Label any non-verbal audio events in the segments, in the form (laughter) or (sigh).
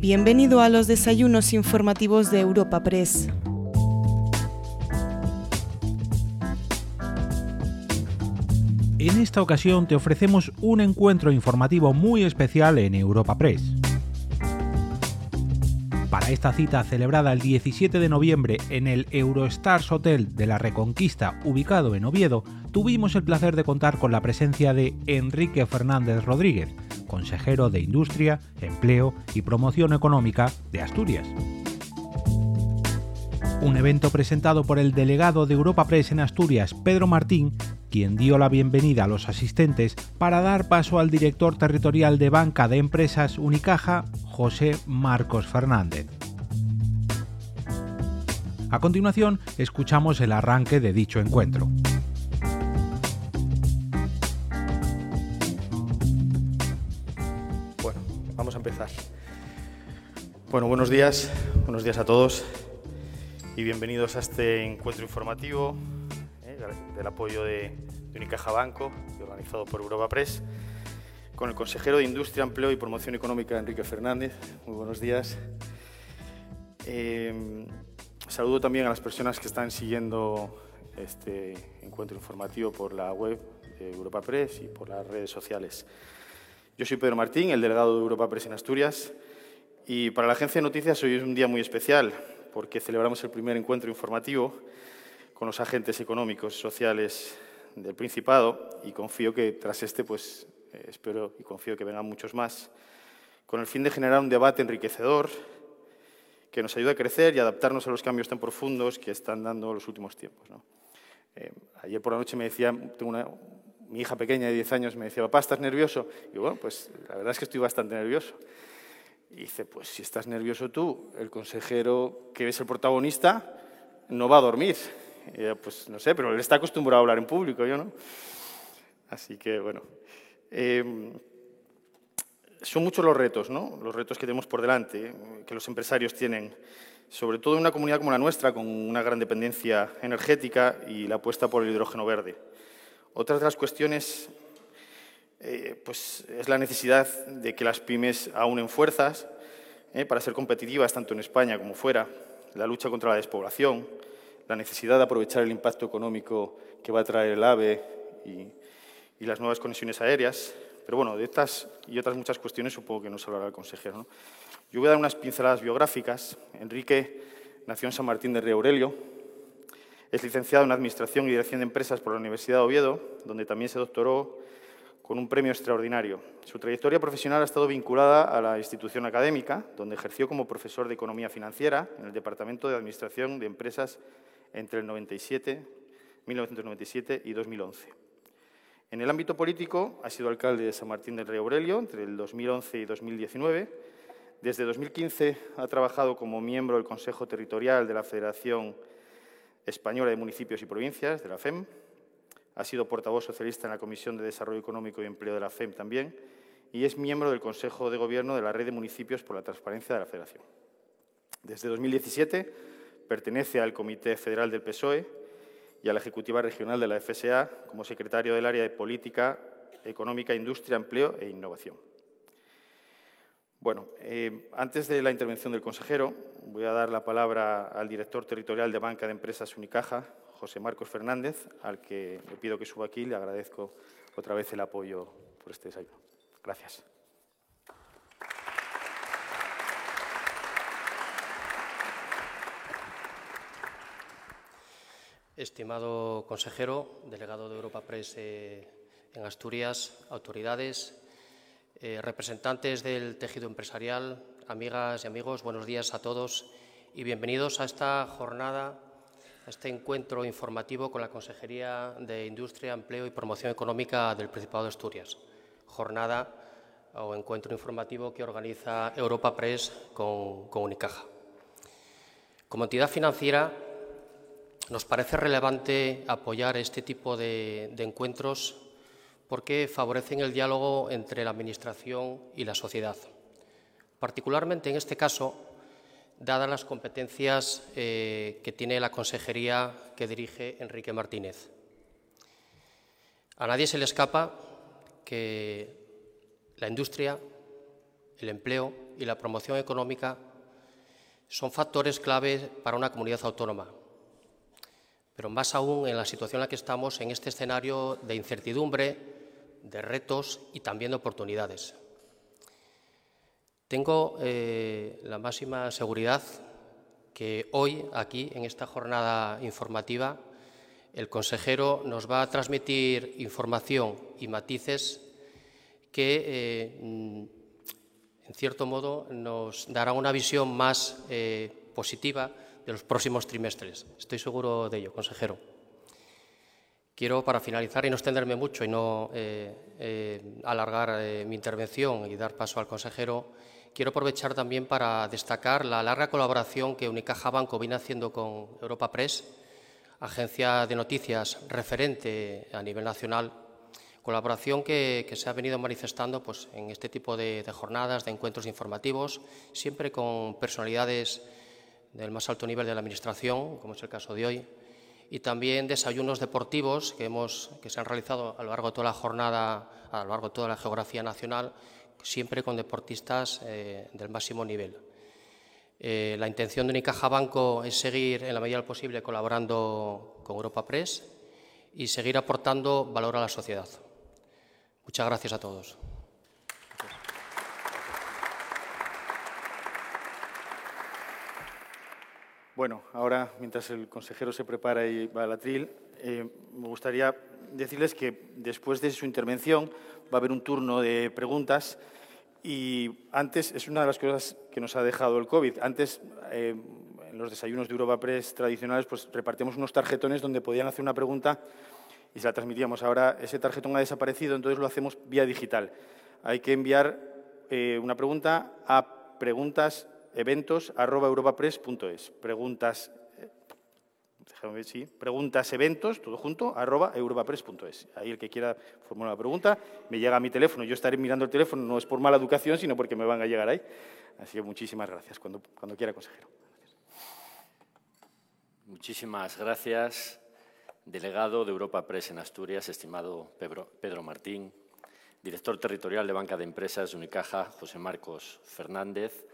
Bienvenido a los desayunos informativos de Europa Press. En esta ocasión te ofrecemos un encuentro informativo muy especial en Europa Press. Para esta cita celebrada el 17 de noviembre en el Eurostars Hotel de la Reconquista, ubicado en Oviedo, tuvimos el placer de contar con la presencia de Enrique Fernández Rodríguez, consejero de Industria, Empleo y Promoción Económica de Asturias. Un evento presentado por el delegado de Europa Press en Asturias, Pedro Martín, quien dio la bienvenida a los asistentes para dar paso al director territorial de banca de empresas Unicaja, José Marcos Fernández. A continuación, escuchamos el arranque de dicho encuentro. Bueno, buenos días, buenos días a todos y bienvenidos a este encuentro informativo del apoyo de, Unicaja Banco y organizado por Europa Press, con el consejero de Industria, Empleo y Promoción Económica, Enrique Fernández. Muy buenos días. Eh, saludo también a las personas que están siguiendo este encuentro informativo por la web de Europa Press y por las redes sociales. Yo soy Pedro Martín, el delegado de Europa Press en Asturias, y para la agencia de noticias hoy es un día muy especial porque celebramos el primer encuentro informativo con los agentes económicos y sociales del Principado y confío que tras este, pues eh, espero y confío que vengan muchos más, con el fin de generar un debate enriquecedor que nos ayude a crecer y adaptarnos a los cambios tan profundos que están dando los últimos tiempos. Eh, ayer por la noche me decía, tengo una, mi hija pequeña de 10 años me decía, papá, ¿estás nervioso? Y bueno, pues la verdad es que estoy bastante nervioso. Y dice, pues si estás nervioso tú, el consejero que es el protagonista no va a dormir pues no sé, pero él está acostumbrado a hablar en público, yo no. Así que bueno. Em, son muchos los retos, ¿no? Los retos que tenemos por delante, que los empresarios tienen, sobre todo en una comunidad como la nuestra, con una gran dependencia energética y la apuesta por el hidrógeno verde. Otra de las cuestiones eh, pues es la necesidad de que las pymes aúnen fuerzas eh, para ser competitivas tanto en España como fuera, la lucha contra la despoblación, la necesidad de aprovechar el impacto económico que va a traer el AVE y, las nuevas conexiones aéreas. Pero bueno, de estas y otras muchas cuestiones supongo que nos hablará el consejero. Yo voy a dar unas pinceladas biográficas. Enrique nació en San Martín de Río Aurelio. Es licenciado en Administración y Dirección de Empresas por la Universidad de Oviedo, donde también se doctoró con un premio extraordinario. Su trayectoria profesional ha estado vinculada a la institución académica, donde ejerció como profesor de Economía Financiera en el Departamento de Administración de Empresas entre el 97, 1997 y 2011. En el ámbito político ha sido alcalde de San Martín del Rey Aurelio entre el 2011 y 2019. Desde 2015 ha trabajado como miembro del Consejo Territorial de la Federación Española de Municipios y Provincias, de la FEM. Ha sido portavoz socialista en la Comisión de Desarrollo Económico y Empleo de la FEM también y es miembro del Consejo de Gobierno de la Red de Municipios por la Transparencia de la Federación. Desde 2017 Pertenece al Comité Federal del PSOE y a la Ejecutiva Regional de la FSA como secretario del área de Política Económica, Industria, Empleo e Innovación. Bueno, eh, antes de la intervención del consejero, voy a dar la palabra al director territorial de Banca de Empresas Unicaja, José Marcos Fernández, al que le pido que suba aquí y le agradezco otra vez el apoyo por este desayuno. Gracias. Estimado consejero, delegado de Europa Press eh, en Asturias, autoridades, eh, representantes del tejido empresarial, amigas y amigos, buenos días a todos y bienvenidos a esta jornada, a este encuentro informativo con la Consejería de Industria, Empleo y Promoción Económica del Principado de Asturias. Jornada o encuentro informativo que organiza Europa Press con, con Unicaja. Como entidad financiera, nos parece relevante apoyar este tipo de, encuentros porque favorecen el diálogo entre la Administración y la sociedad. Particularmente en este caso, dadas las competencias eh, que tiene la consejería que dirige Enrique Martínez. A nadie se le escapa que la industria, el empleo y la promoción económica son factores clave para una comunidad autónoma, pero más aún en la situación en la que estamos en este escenario de incertidumbre, de retos y también de oportunidades. Tengo eh, la máxima seguridad que hoy, aquí, en esta jornada informativa, el consejero nos va a transmitir información y matices que, eh, en cierto modo, nos dará una visión más eh, positiva de los próximos trimestres. Estoy seguro de ello, consejero. Quiero, para finalizar y no extenderme mucho y no eh, alargar mi intervención y dar paso al consejero, quiero aprovechar también para destacar la larga colaboración que Unicaja Banco viene haciendo con Europa Press agencia de noticias referente a nivel nacional, colaboración que, se ha venido manifestando pues, en este tipo de, jornadas, de encuentros informativos, siempre con personalidades del más alto nivel de la Administración, como es el caso de hoy, y también desayunos deportivos que, hemos, que se han realizado a lo largo de toda la jornada, a lo largo de toda la geografía nacional, siempre con deportistas eh, del máximo nivel. Eh, la intención de Unicaja Banco es seguir, en la medida posible, colaborando con Europa Press y seguir aportando valor a la sociedad. Muchas gracias a todos. Bueno, ahora, mientras el consejero se prepara y va al atril, eh, me gustaría decirles que después de su intervención va a haber un turno de preguntas y antes, es una de las cosas que nos ha dejado el COVID. Antes, eh, en los desayunos de Europa Press tradicionales, pues repartíamos unos tarjetones donde podían hacer una pregunta y se la transmitíamos. Ahora ese tarjetón ha desaparecido, entonces lo hacemos vía digital. Hay que enviar eh, una pregunta a preguntas.eventos.europapress.es. Preguntas sí, preguntas, eventos, todo junto, arroba europapress.es. Ahí el que quiera formular una pregunta, me llega a mi teléfono. Yo estaré mirando el teléfono, no es por mala educación, sino porque me van a llegar ahí. Así que muchísimas gracias, cuando, cuando quiera, consejero. Muchísimas gracias, delegado de Europa Press en Asturias, estimado Pedro, Pedro Martín, director territorial de Banca de Empresas de Unicaja, José Marcos Fernández.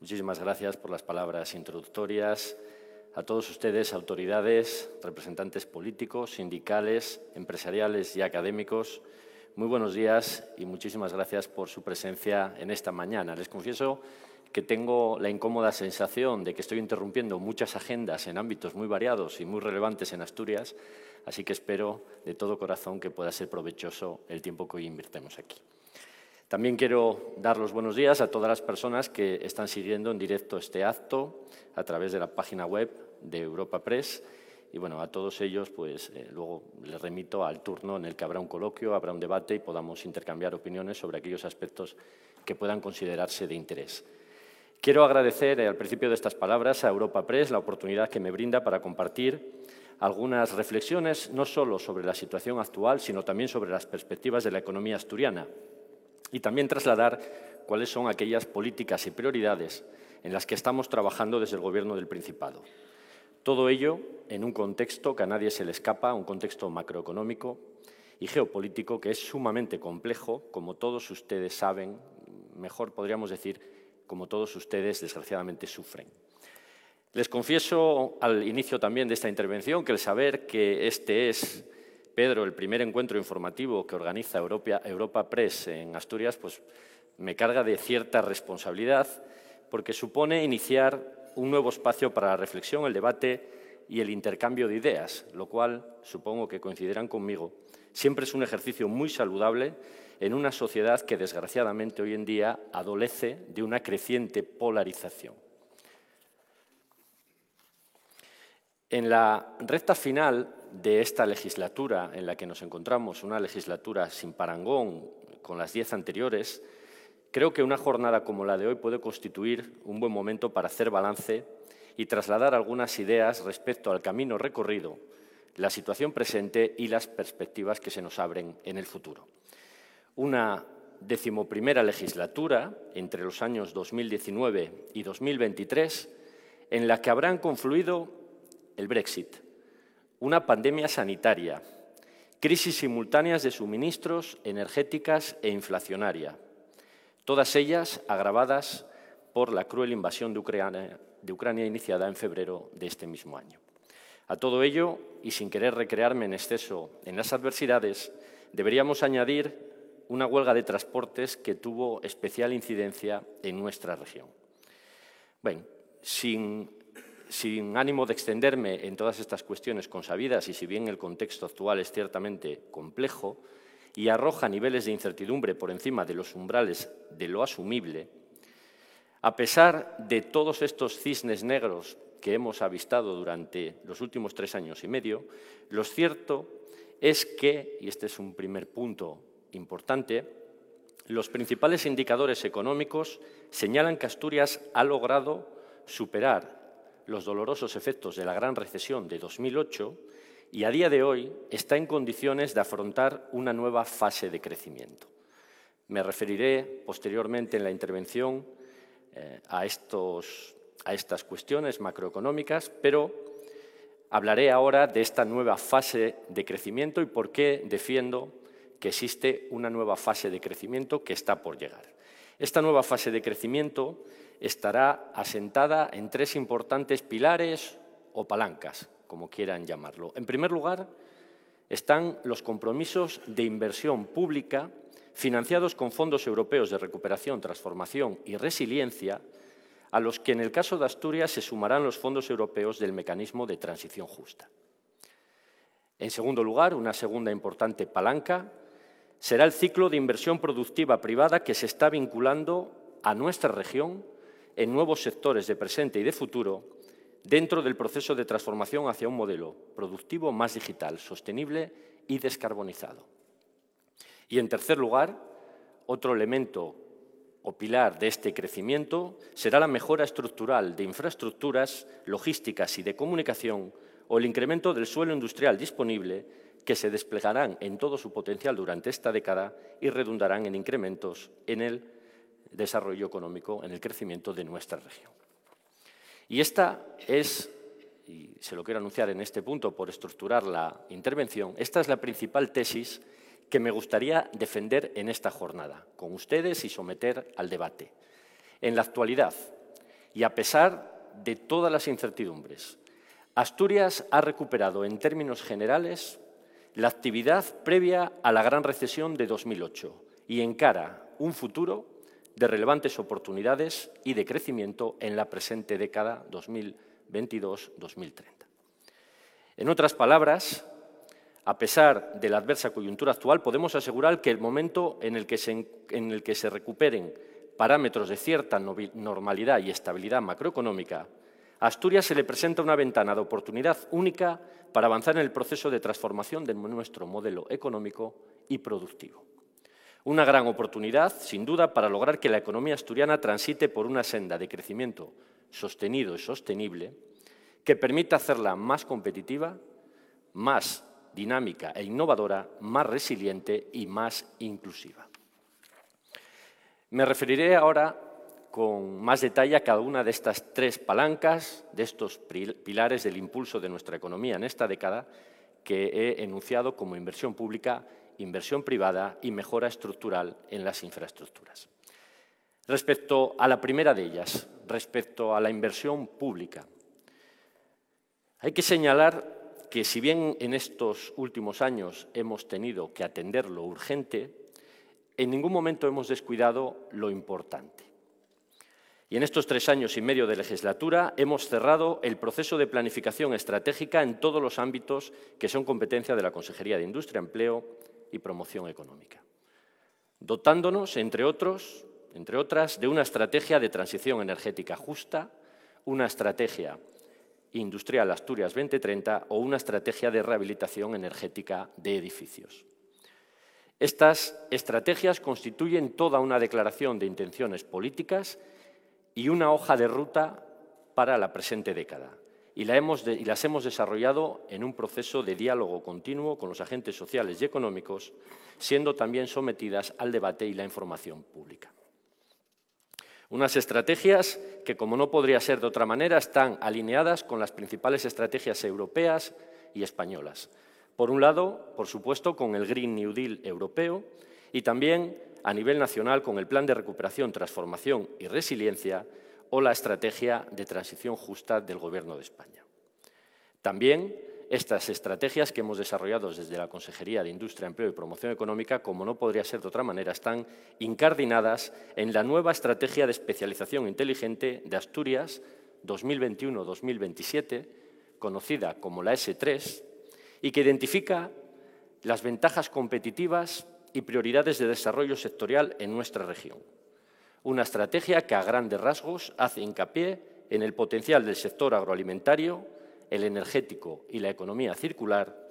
Muchísimas gracias por las palabras introductorias a todos ustedes, autoridades, representantes políticos, sindicales, empresariales y académicos. Muy buenos días y muchísimas gracias por su presencia en esta mañana. Les confieso que tengo la incómoda sensación de que estoy interrumpiendo muchas agendas en ámbitos muy variados y muy relevantes en Asturias, así que espero de todo corazón que pueda ser provechoso el tiempo que hoy invirtemos aquí. También quiero dar los buenos días a todas las personas que están siguiendo en directo este acto a través de la página web de Europa Press. Y bueno, a todos ellos, pues eh, luego les remito al turno en el que habrá un coloquio, habrá un debate y podamos intercambiar opiniones sobre aquellos aspectos que puedan considerarse de interés. Quiero agradecer eh, al principio de estas palabras a Europa Press la oportunidad que me brinda para compartir algunas reflexiones no solo sobre la situación actual, sino también sobre las perspectivas de la economía asturiana y también trasladar cuáles son aquellas políticas y prioridades en las que estamos trabajando desde el Gobierno del Principado. Todo ello en un contexto que a nadie se le escapa, un contexto macroeconómico y geopolítico que es sumamente complejo, como todos ustedes saben, mejor podríamos decir, como todos ustedes desgraciadamente sufren. Les confieso al inicio también de esta intervención que el saber que este es, Pedro, el primer encuentro informativo que organiza Europa, Press en Asturias, pues me carga de cierta responsabilidad porque supone iniciar un nuevo espacio para la reflexión, el debate y el intercambio de ideas, lo cual, supongo que coincidirán conmigo, siempre es un ejercicio muy saludable en una sociedad que desgraciadamente hoy en día adolece de una creciente polarización. En la recta final de esta legislatura en la que nos encontramos, una legislatura sin parangón con las diez anteriores, Creo que una jornada como la de hoy puede constituir un buen momento para hacer balance y trasladar algunas ideas respecto al camino recorrido, la situación presente y las perspectivas que se nos abren en el futuro. Una decimoprimera legislatura entre los años 2019 y 2023 en la que habrán confluido el Brexit, una pandemia sanitaria, crisis simultáneas de suministros energéticas e inflacionaria, todas ellas agravadas por la cruel invasión de Ucrania, iniciada en febrero de este mismo año. A todo ello, y sin querer recrearme en exceso en las adversidades, deberíamos añadir una huelga de transportes que tuvo especial incidencia en nuestra región. Sin, sin, ánimo de extenderme en todas estas cuestiones consabidas y si bien el contexto actual es ciertamente complejo y arroja niveles de incertidumbre por encima de los umbrales de lo asumible, a pesar de todos estos cisnes negros que hemos avistado durante los últimos tres años y medio, lo cierto es que, y este es un primer punto importante, los principales indicadores económicos señalan que Asturias ha logrado superar los dolorosos efectos de la gran recesión de 2008 y a día de hoy está en condiciones de afrontar una nueva fase de crecimiento. Me referiré posteriormente en la intervención eh, a, estas cuestiones macroeconómicas, pero hablaré ahora de esta nueva fase de crecimiento y por qué defiendo que existe una nueva fase de crecimiento que está por llegar. Esta nueva fase de crecimiento estará asentada en tres importantes pilares o palancas, como quieran llamarlo. En primer lugar, están los compromisos de inversión pública financiados con fondos europeos de recuperación, transformación y resiliencia, a los que en el caso de Asturias se sumarán los fondos europeos del mecanismo de transición justa. En segundo lugar, una segunda importante palanca será el ciclo de inversión productiva privada que se está vinculando a nuestra región en nuevos sectores de presente y de futuro dentro del proceso de transformación hacia un modelo productivo más digital, sostenible y descarbonizado. Y en tercer lugar, otro elemento o pilar de este crecimiento será la mejora estructural de infraestructuras logísticas y de comunicación o el incremento del suelo industrial disponible que se desplegarán en todo su potencial durante esta década y redundarán en incrementos en el desarrollo económico, en el crecimiento de nuestra región. Y esta es, y se lo quiero anunciar en este punto por estructurar la intervención, esta es la principal tesis que me gustaría defender en esta jornada, con ustedes y someter al debate. En la actualidad, y a pesar de todas las incertidumbres, Asturias ha recuperado en términos generales la actividad previa a la gran recesión de 2008 y encara un futuro de relevantes oportunidades y de crecimiento en la presente década 2022-2030. En otras palabras, a pesar de la adversa coyuntura actual, podemos asegurar que el momento en el que se, en el que se recuperen parámetros de cierta normalidad y estabilidad macroeconómica, a Asturias se le presenta una ventana de oportunidad única para avanzar en el proceso de transformación de nuestro modelo económico y productivo. Una gran oportunidad, sin duda, para lograr que la economía asturiana transite por una senda de crecimiento sostenido y sostenible que permita hacerla más competitiva, más dinámica e innovadora, más resiliente y más inclusiva. Me referiré ahora con más detalle a cada una de estas tres palancas, de estos pilares del impulso de nuestra economía en esta década, que he enunciado como inversión pública inversión privada y mejora estructural en las infraestructuras. Respecto a la primera de ellas, respecto a la inversión pública, hay que señalar que si bien en estos últimos años hemos tenido que atender lo urgente, en ningún momento hemos descuidado lo importante. Y en estos tres años y medio de legislatura hemos cerrado el proceso de planificación estratégica en todos los ámbitos que son competencia de la Consejería de Industria, Empleo y promoción económica, dotándonos, entre, otros, entre otras, de una estrategia de transición energética justa, una estrategia industrial Asturias 2030 o una estrategia de rehabilitación energética de edificios. Estas estrategias constituyen toda una declaración de intenciones políticas y una hoja de ruta para la presente década, y, las hemos desarrollado en un proceso de diálogo continuo con los agentes sociales y económicos, siendo también sometidas al debate y la información pública. Unas estrategias que, como no podría ser de otra manera, están alineadas con las principales estrategias europeas y españolas. Por un lado, por supuesto, con el Green New Deal europeo y también a nivel nacional con el Plan de Recuperación, Transformación y Resiliencia o la Estrategia de Transición Justa del Gobierno de España. También estas estrategias que hemos desarrollado desde la Consejería de Industria, Empleo y Promoción Económica, como no podría ser de otra manera, están incardinadas en la nueva Estrategia de Especialización Inteligente de Asturias 2021-2027, conocida como la S3, y que identifica las ventajas competitivas y prioridades de desarrollo sectorial en nuestra región. Una estrategia que a grandes rasgos hace hincapié en el potencial del sector agroalimentario, el energético y la economía circular,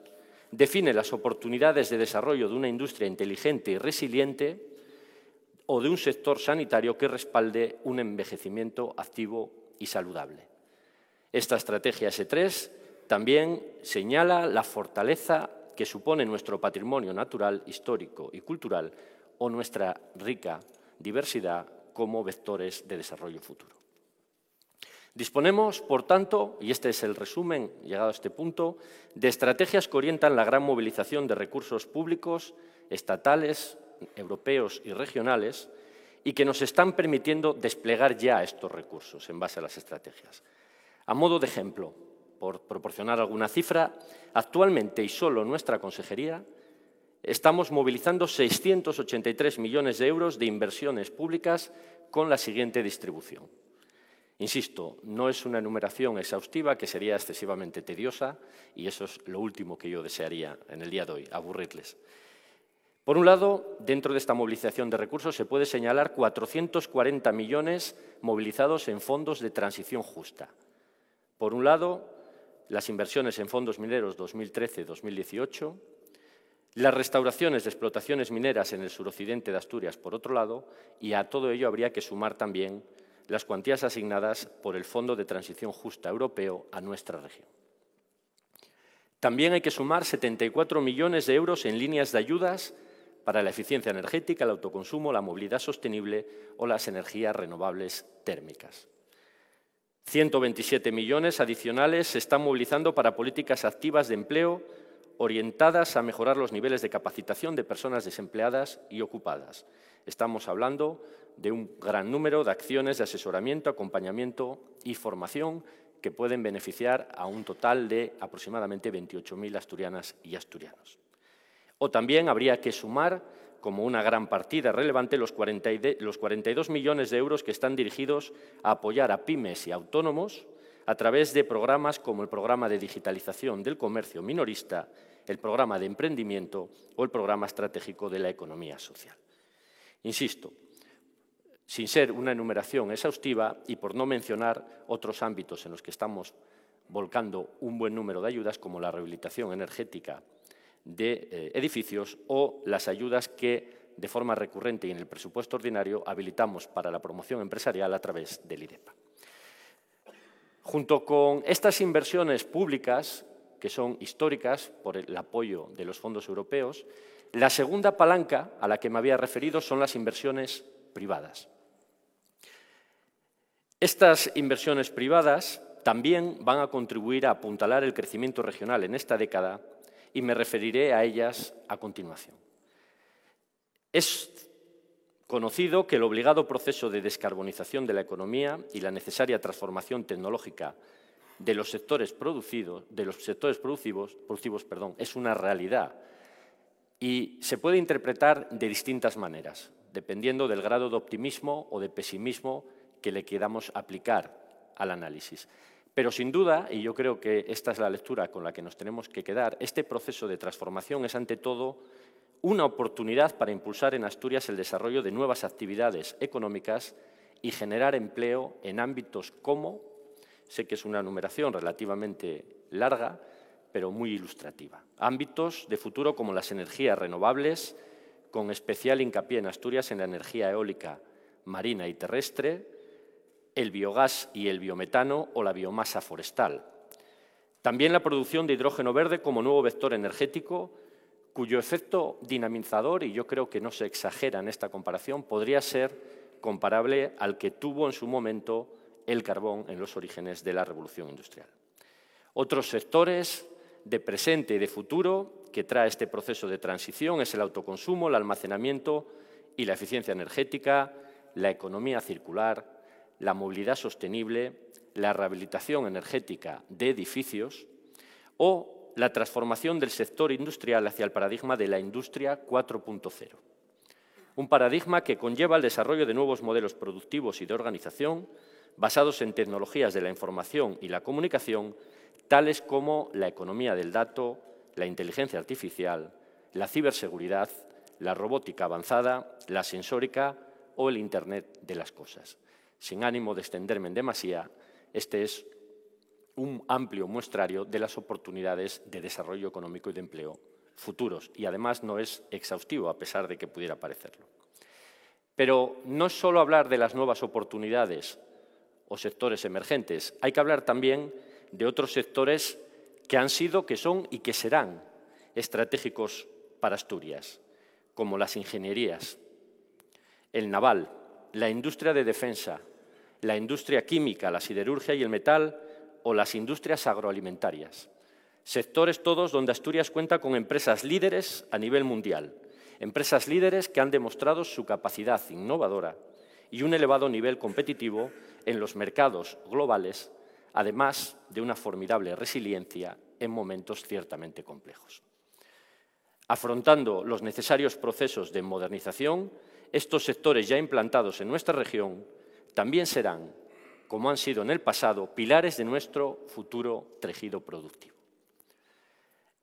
define las oportunidades de desarrollo de una industria inteligente y resiliente o de un sector sanitario que respalde un envejecimiento activo y saludable. Esta estrategia S3 también señala la fortaleza que supone nuestro patrimonio natural, histórico y cultural o nuestra rica diversidad como vectores de desarrollo futuro. Disponemos, por tanto, y este es el resumen llegado a este punto, de estrategias que orientan la gran movilización de recursos públicos, estatales, europeos y regionales, y que nos están permitiendo desplegar ya estos recursos en base a las estrategias. A modo de ejemplo, por proporcionar alguna cifra, actualmente y solo nuestra consejería estamos movilizando 683 millones de euros de inversiones públicas con la siguiente distribución. Insisto, no es una enumeración exhaustiva que sería excesivamente tediosa y eso es lo último que yo desearía en el día de hoy, aburrirles. Por un lado, dentro de esta movilización de recursos se puede señalar 440 millones movilizados en fondos de transición justa. Por un lado, las inversiones en fondos mineros 2013-2018, las restauraciones de explotaciones mineras en el suroccidente de Asturias, por otro lado, y a todo ello habría que sumar también las cuantías asignadas por el Fondo de Transición Justa Europeo a nuestra región. También hay que sumar 74 millones de euros en líneas de ayudas para la eficiencia energética, el autoconsumo, la movilidad sostenible o las energías renovables térmicas. 127 millones adicionales se están movilizando para políticas activas de empleo orientadas a mejorar los niveles de capacitación de personas desempleadas y ocupadas. Estamos hablando de un gran número de acciones de asesoramiento, acompañamiento y formación que pueden beneficiar a un total de aproximadamente 28.000 asturianas y asturianos. O también habría que sumar como una gran partida relevante los, 42 millones de euros que están dirigidos a apoyar a pymes y autónomos a través de programas como el Programa de Digitalización del Comercio Minorista, el Programa de Emprendimiento o el Programa Estratégico de la Economía Social. Insisto, sin ser una enumeración exhaustiva y por no mencionar otros ámbitos en los que estamos volcando un buen número de ayudas, como la rehabilitación energética de eh, edificios o las ayudas que de forma recurrente y en el presupuesto ordinario habilitamos para la promoción empresarial a través del IREPA. Junto con estas inversiones públicas, que son históricas por el apoyo de los fondos europeos, la segunda palanca a la que me había referido son las inversiones privadas. Estas inversiones privadas también van a contribuir a apuntalar el crecimiento regional en esta década y me referiré a ellas a continuación. Es conocido que el obligado proceso de descarbonización de la economía y la necesaria transformación tecnológica de los sectores, producidos, de los sectores productivos, productivos perdón, es una realidad y se puede interpretar de distintas maneras, dependiendo del grado de optimismo o de pesimismo que le queramos aplicar al análisis. Pero sin duda, y yo creo que esta es la lectura con la que nos tenemos que quedar, este proceso de transformación es ante todo una oportunidad para impulsar en Asturias el desarrollo de nuevas actividades económicas y generar empleo en ámbitos como, sé que es una numeración relativamente larga, pero muy ilustrativa. Ámbitos de futuro como las energías renovables, con especial hincapié en Asturias en la energía eólica marina y terrestre, el biogás y el biometano o la biomasa forestal. También la producción de hidrógeno verde como nuevo vector energético, cuyo efecto dinamizador, y yo creo que no se exagera en esta comparación, podría ser comparable al que tuvo en su momento el carbón en los orígenes de la revolución industrial. Otros sectores de presente y de futuro que trae este proceso de transición es el autoconsumo, el almacenamiento y la eficiencia energética, la economía circular, la movilidad sostenible, la rehabilitación energética de edificios o la transformación del sector industrial hacia el paradigma de la industria 4.0. Un paradigma que conlleva el desarrollo de nuevos modelos productivos y de organización basados en tecnologías de la información y la comunicación, tales como la economía del dato, la inteligencia artificial, la ciberseguridad, la robótica avanzada, la sensórica o el Internet de las cosas. Sin ánimo de extenderme en demasía, este es un amplio muestrario de las oportunidades de desarrollo económico y de empleo futuros y además no es exhaustivo a pesar de que pudiera parecerlo. Pero no solo hablar de las nuevas oportunidades o sectores emergentes, hay que hablar también de otros sectores que han sido, que son y que serán estratégicos para Asturias, como las ingenierías, el naval, la industria de defensa, la industria química, la siderurgia y el metal o las industrias agroalimentarias. Sectores todos donde Asturias cuenta con empresas líderes a nivel mundial, empresas líderes que han demostrado su capacidad innovadora y un elevado nivel competitivo en los mercados globales, además de una formidable resiliencia en momentos ciertamente complejos. Afrontando los necesarios procesos de modernización, estos sectores ya implantados en nuestra región también serán, como han sido en el pasado, pilares de nuestro futuro tejido productivo.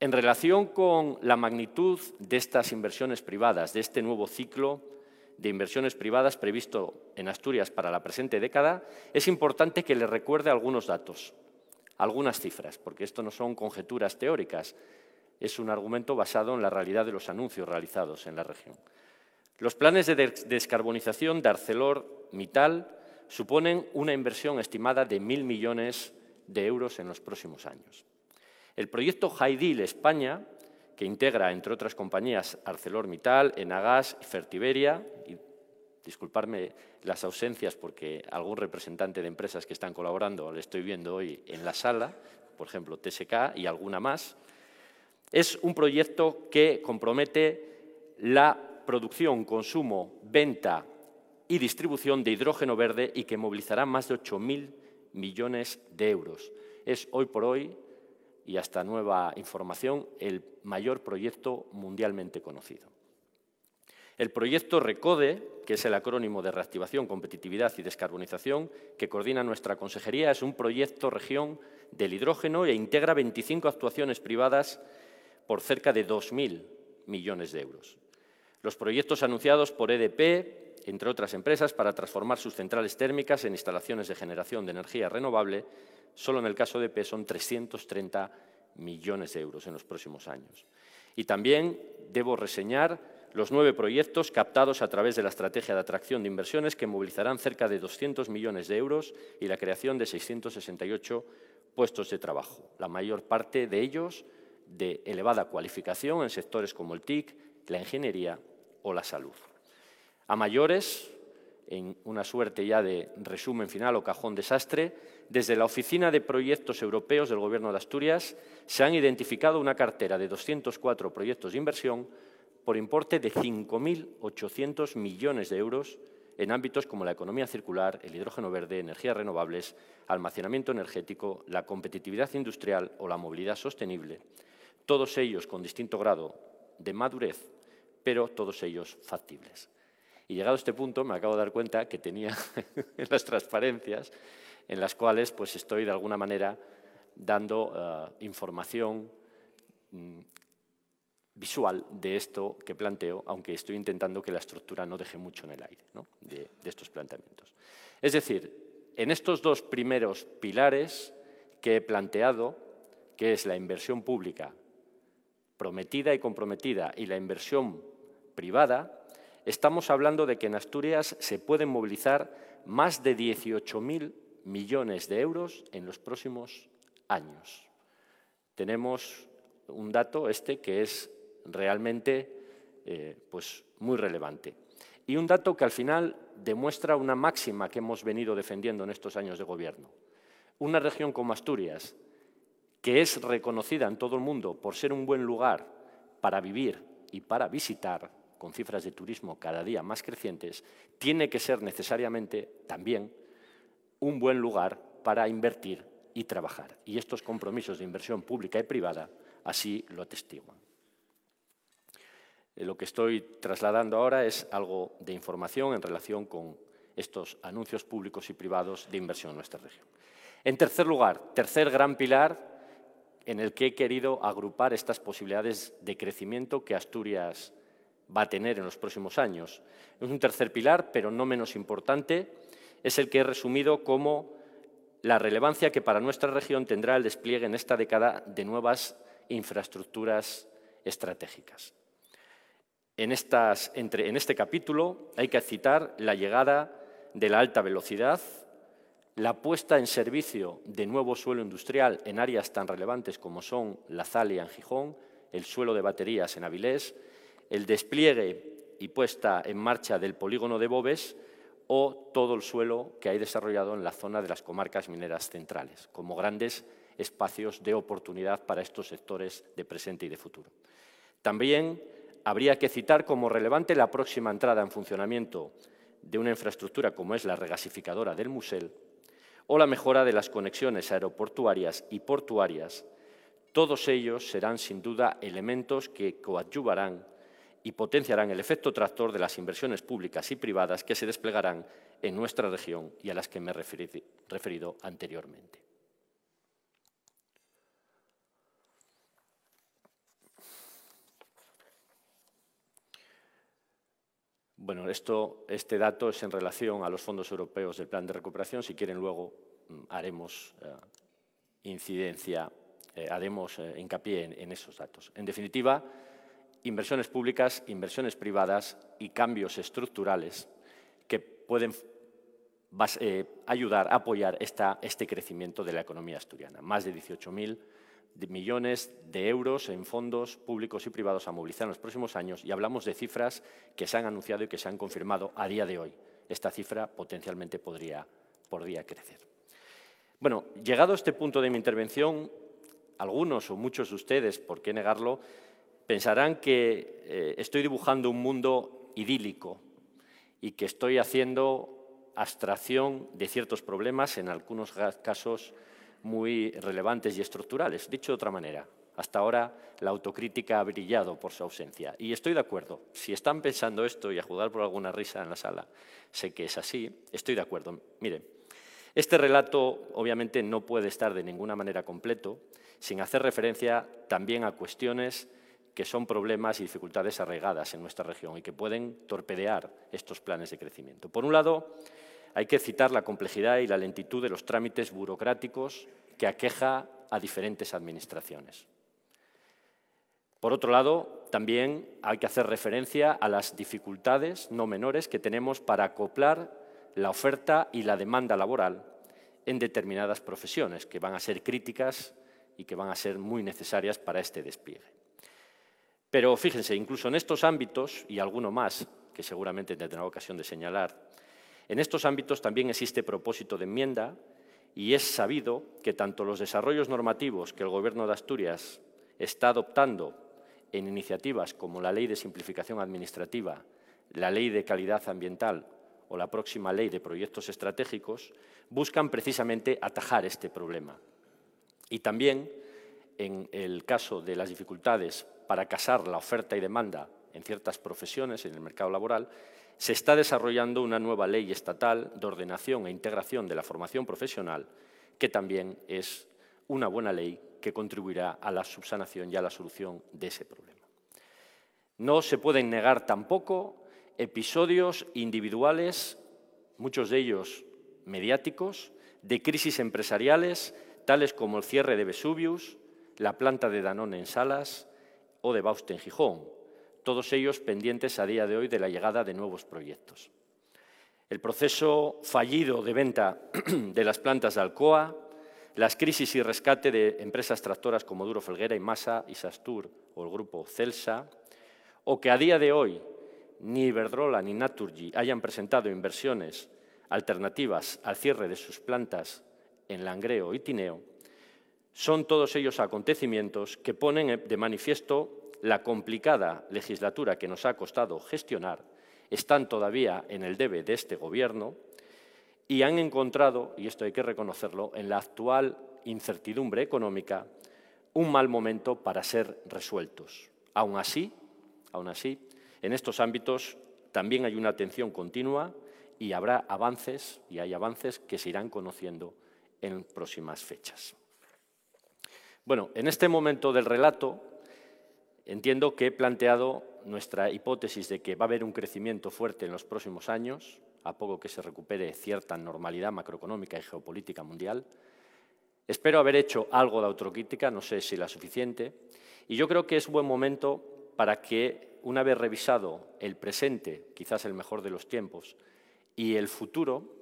En relación con la magnitud de estas inversiones privadas, de este nuevo ciclo de inversiones privadas previsto en Asturias para la presente década, es importante que les recuerde algunos datos, algunas cifras, porque esto no son conjeturas teóricas, es un argumento basado en la realidad de los anuncios realizados en la región. Los planes de descarbonización de ArcelorMittal suponen una inversión estimada de mil millones de euros en los próximos años. El proyecto Haidil España, que integra, entre otras compañías, ArcelorMittal, Enagas Fertiberia, y disculparme las ausencias porque algún representante de empresas que están colaborando le estoy viendo hoy en la sala, por ejemplo TSK y alguna más, es un proyecto que compromete la producción, consumo, venta y distribución de hidrógeno verde y que movilizará más de 8.000 millones de euros. Es hoy por hoy y hasta nueva información, el mayor proyecto mundialmente conocido. El proyecto RECODE, que es el acrónimo de Reactivación, Competitividad y Descarbonización, que coordina nuestra consejería, es un proyecto región del hidrógeno e integra 25 actuaciones privadas por cerca de 2.000 millones de euros. Los proyectos anunciados por EDP, entre otras empresas, para transformar sus centrales térmicas en instalaciones de generación de energía renovable, Solo en el caso de EP son 330 millones de euros en los próximos años. Y también debo reseñar los nueve proyectos captados a través de la estrategia de atracción de inversiones que movilizarán cerca de 200 millones de euros y la creación de 668 puestos de trabajo, la mayor parte de ellos de elevada cualificación en sectores como el TIC, la ingeniería o la salud. A mayores, en una suerte ya de resumen final o cajón desastre, desde la Oficina de Proyectos Europeos del Gobierno de Asturias se han identificado una cartera de 204 proyectos de inversión por importe de 5.800 millones de euros en ámbitos como la economía circular, el hidrógeno verde, energías renovables, almacenamiento energético, la competitividad industrial o la movilidad sostenible, todos ellos con distinto grado de madurez, pero todos ellos factibles. Y llegado a este punto me acabo de dar cuenta que tenía en (laughs) las transparencias en las cuales pues, estoy de alguna manera dando eh, información mm, visual de esto que planteo, aunque estoy intentando que la estructura no deje mucho en el aire de estos planteamientos. Es decir, en estos dos primeros pilares que he planteado, que es la inversión pública prometida y comprometida y la inversión privada, estamos hablando de que en Asturias se pueden movilizar más de 18.000 millones de euros en los próximos años. Tenemos un dato este que es realmente eh, pues muy relevante. Y un dato que al final demuestra una máxima que hemos venido defendiendo en estos años de gobierno. Una región como Asturias, que es reconocida en todo el mundo por ser un buen lugar para vivir y para visitar, con cifras de turismo cada día más crecientes, tiene que ser necesariamente también un buen lugar para invertir y trabajar. Y estos compromisos de inversión pública y privada así lo atestiguan. Eh, lo que estoy trasladando ahora es algo de información en relación con estos anuncios públicos y privados de inversión en nuestra región. En tercer lugar, tercer gran pilar en el que he querido agrupar estas posibilidades de crecimiento que Asturias va a tener en los próximos años. Un tercer pilar, pero no menos importante, es el que he resumido como la relevancia que para nuestra región tendrá el despliegue en esta década de nuevas infraestructuras estratégicas. En, en este capítulo hay que citar la llegada de la alta velocidad, la puesta en servicio de nuevo suelo industrial en áreas tan relevantes como son la Zalia en Gijón, el suelo de baterías en Avilés, el despliegue y puesta en marcha del polígono de Bobes o todo el suelo que hay desarrollado en la zona de las comarcas mineras centrales, como grandes espacios de oportunidad para estos sectores de presente y de futuro. También habría que citar como relevante la próxima entrada en funcionamiento de una infraestructura como es la regasificadora del Musel o la mejora de las conexiones aeroportuarias y portuarias. Todos ellos serán sin duda elementos que coadyuvarán y potenciarán el efecto tractor de las inversiones públicas y privadas que se desplegarán en nuestra región y a las que me he referido anteriormente. Bueno, este dato es en relación a los fondos europeos del Plan de Recuperación. Si quieren, luego mm, haremos eh, incidencia, eh, haremos eh, hincapié en, esos datos. En definitiva, inversiones públicas, inversiones privadas y cambios estructurales que pueden ayudar a apoyar este crecimiento de la economía asturiana. Más de 18.000 de millones de euros en fondos públicos y privados a movilizar en los próximos años y hablamos de cifras que se han anunciado y que se han confirmado a día de hoy. Esta cifra potencialmente podría, podría crecer. Bueno, llegado a este punto de mi intervención, algunos o muchos de ustedes, por qué negarlo, pensarán que eh, estoy dibujando un mundo idílico y que estoy haciendo abstracción de ciertos problemas, en algunos casos muy relevantes y estructurales. Dicho de otra manera, hasta ahora la autocrítica ha brillado por su ausencia. Y estoy de acuerdo. Si están pensando esto y a jugar por alguna risa en la sala, sé que es así, estoy de acuerdo. Miren, este relato obviamente no puede estar de ninguna manera completo sin hacer referencia también a cuestiones que son problemas y dificultades arraigadas en nuestra región y que pueden torpedear estos planes de crecimiento. Por un lado, hay que citar la complejidad y la lentitud de los trámites burocráticos que aqueja a diferentes administraciones. Por otro lado, también hay que hacer referencia a las dificultades no menores que tenemos para acoplar la oferta y la demanda laboral en determinadas profesiones que van a ser críticas y que van a ser muy necesarias para este despliegue. Pero fíjense, incluso en estos ámbitos, y alguno más que seguramente tendrá ocasión de señalar, en estos ámbitos también existe propósito de enmienda y es sabido que tanto los desarrollos normativos que el Gobierno de Asturias está adoptando en iniciativas como la Ley de Simplificación Administrativa, la Ley de Calidad Ambiental o la próxima Ley de Proyectos Estratégicos, buscan precisamente atajar este problema. Y también, en el caso de las dificultades para casar la oferta y demanda en ciertas profesiones en el mercado laboral, se está desarrollando una nueva ley estatal de ordenación e integración de la formación profesional, que también es una buena ley que contribuirá a la subsanación y a la solución de ese problema. No se pueden negar tampoco episodios individuales, muchos de ellos mediáticos, de crisis empresariales, tales como el cierre de Vesuvius, la planta de Danone en Salas o de Bauste en Gijón, todos ellos pendientes a día de hoy de la llegada de nuevos proyectos. El proceso fallido de venta (clears throat) de las plantas de Alcoa, las crisis y rescate de empresas tractoras como Duro Felguera y Masa y Sastur o el grupo Celsa, o que a día de hoy ni Iberdrola ni Naturgy hayan presentado inversiones alternativas al cierre de sus plantas en Langreo y Tineo, son todos ellos acontecimientos que ponen de manifiesto la complicada legislatura que nos ha costado gestionar, están todavía en el debe de este Gobierno y han encontrado, y esto hay que reconocerlo, en la actual incertidumbre económica, un mal momento para ser resueltos. Aún así, aún así, en estos ámbitos también hay una atención continua y habrá avances, y hay avances que se irán conociendo en próximas fechas. Bueno, en este momento del relato entiendo que he planteado nuestra hipótesis de que va a haber un crecimiento fuerte en los próximos años, a poco que se recupere cierta normalidad macroeconómica y geopolítica mundial. Espero haber hecho algo de autocrítica, no sé si la suficiente, y yo creo que es buen momento para que, una vez revisado el presente, quizás el mejor de los tiempos, y el futuro,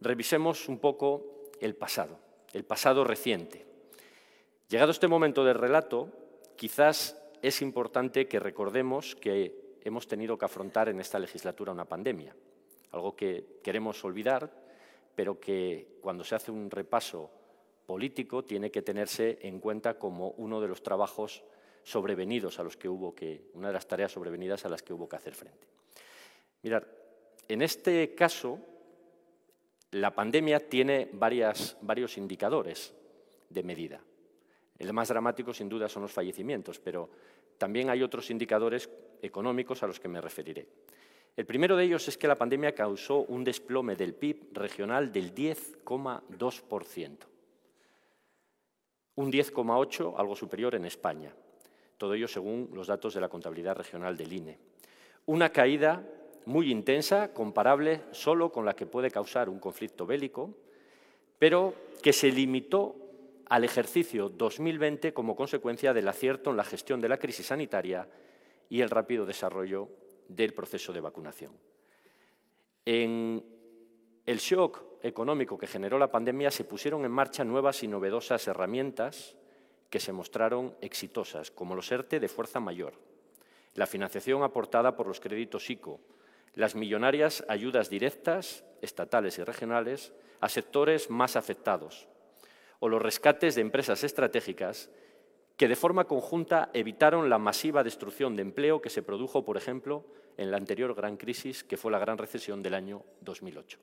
revisemos un poco el pasado, el pasado reciente. Llegado este momento del relato, quizás es importante que recordemos que hemos tenido que afrontar en esta legislatura una pandemia, algo que queremos olvidar, pero que cuando se hace un repaso político tiene que tenerse en cuenta como uno de los trabajos sobrevenidos a los que hubo que, una de las tareas sobrevenidas a las que hubo que hacer frente. Mirad, en este caso, la pandemia tiene varios indicadores de medida. El más dramático, sin duda, son los fallecimientos, pero también hay otros indicadores económicos a los que me referiré. El primero de ellos es que la pandemia causó un desplome del PIB regional del 10,2%, un 10,8% algo superior en España, todo ello según los datos de la contabilidad regional del INE. Una caída muy intensa, comparable solo con la que puede causar un conflicto bélico, pero que se limitó al ejercicio 2020 como consecuencia del acierto en la gestión de la crisis sanitaria y el rápido desarrollo del proceso de vacunación. En el shock económico que generó la pandemia se pusieron en marcha nuevas y novedosas herramientas que se mostraron exitosas, como los ERTE de fuerza mayor, la financiación aportada por los créditos ICO, las millonarias ayudas directas, estatales y regionales, a sectores más afectados, o los rescates de empresas estratégicas que de forma conjunta evitaron la masiva destrucción de empleo que se produjo, por ejemplo, en la anterior gran crisis, que fue la gran recesión del año 2008.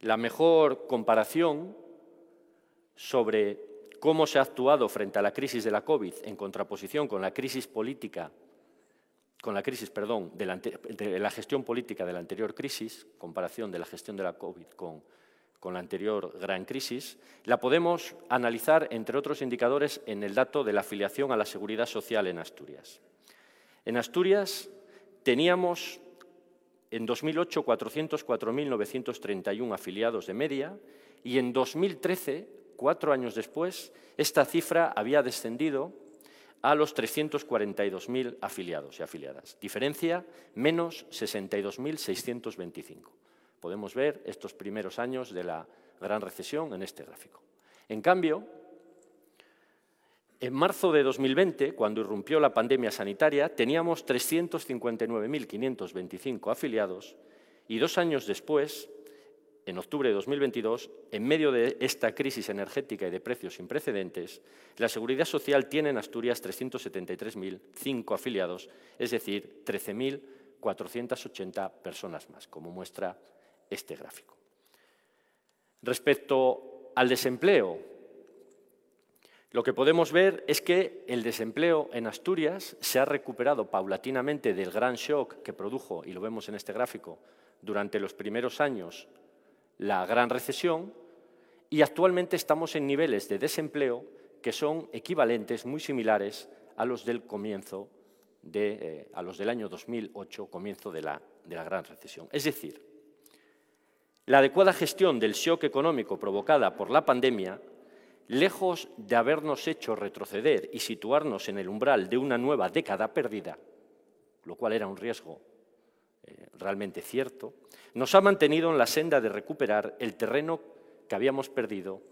La mejor comparación sobre cómo se ha actuado frente a la crisis de la COVID en contraposición con la crisis política, con la crisis, perdón, de la, la gestión política de la anterior crisis, comparación de la gestión de la COVID con con la anterior gran crisis, la podemos analizar, entre otros indicadores, en el dato de la afiliación a la seguridad social en Asturias. En Asturias teníamos en 2008 404.931 afiliados de media y en 2013, cuatro años después, esta cifra había descendido a los 342.000 afiliados y afiliadas. Diferencia menos 62.625. Podemos ver estos primeros años de la gran recesión en este gráfico. En cambio, en marzo de 2020, cuando irrumpió la pandemia sanitaria, teníamos 359.525 afiliados y dos años después, en octubre de 2022, en medio de esta crisis energética y de precios sin precedentes, la Seguridad Social tiene en Asturias 373.005 afiliados, es decir, 13.480 personas más, como muestra este gráfico. Respecto al desempleo, lo que podemos ver es que el desempleo en Asturias se ha recuperado paulatinamente del gran shock que produjo, y lo vemos en este gráfico, durante los primeros años la gran recesión, y actualmente estamos en niveles de desempleo que son equivalentes, muy similares a los del comienzo de, eh, a los del año 2008, comienzo de la, de la gran recesión. Es decir, la adecuada gestión del shock económico provocada por la pandemia, lejos de habernos hecho retroceder y situarnos en el umbral de una nueva década perdida, lo cual era un riesgo eh, realmente cierto, nos ha mantenido en la senda de recuperar el terreno que habíamos perdido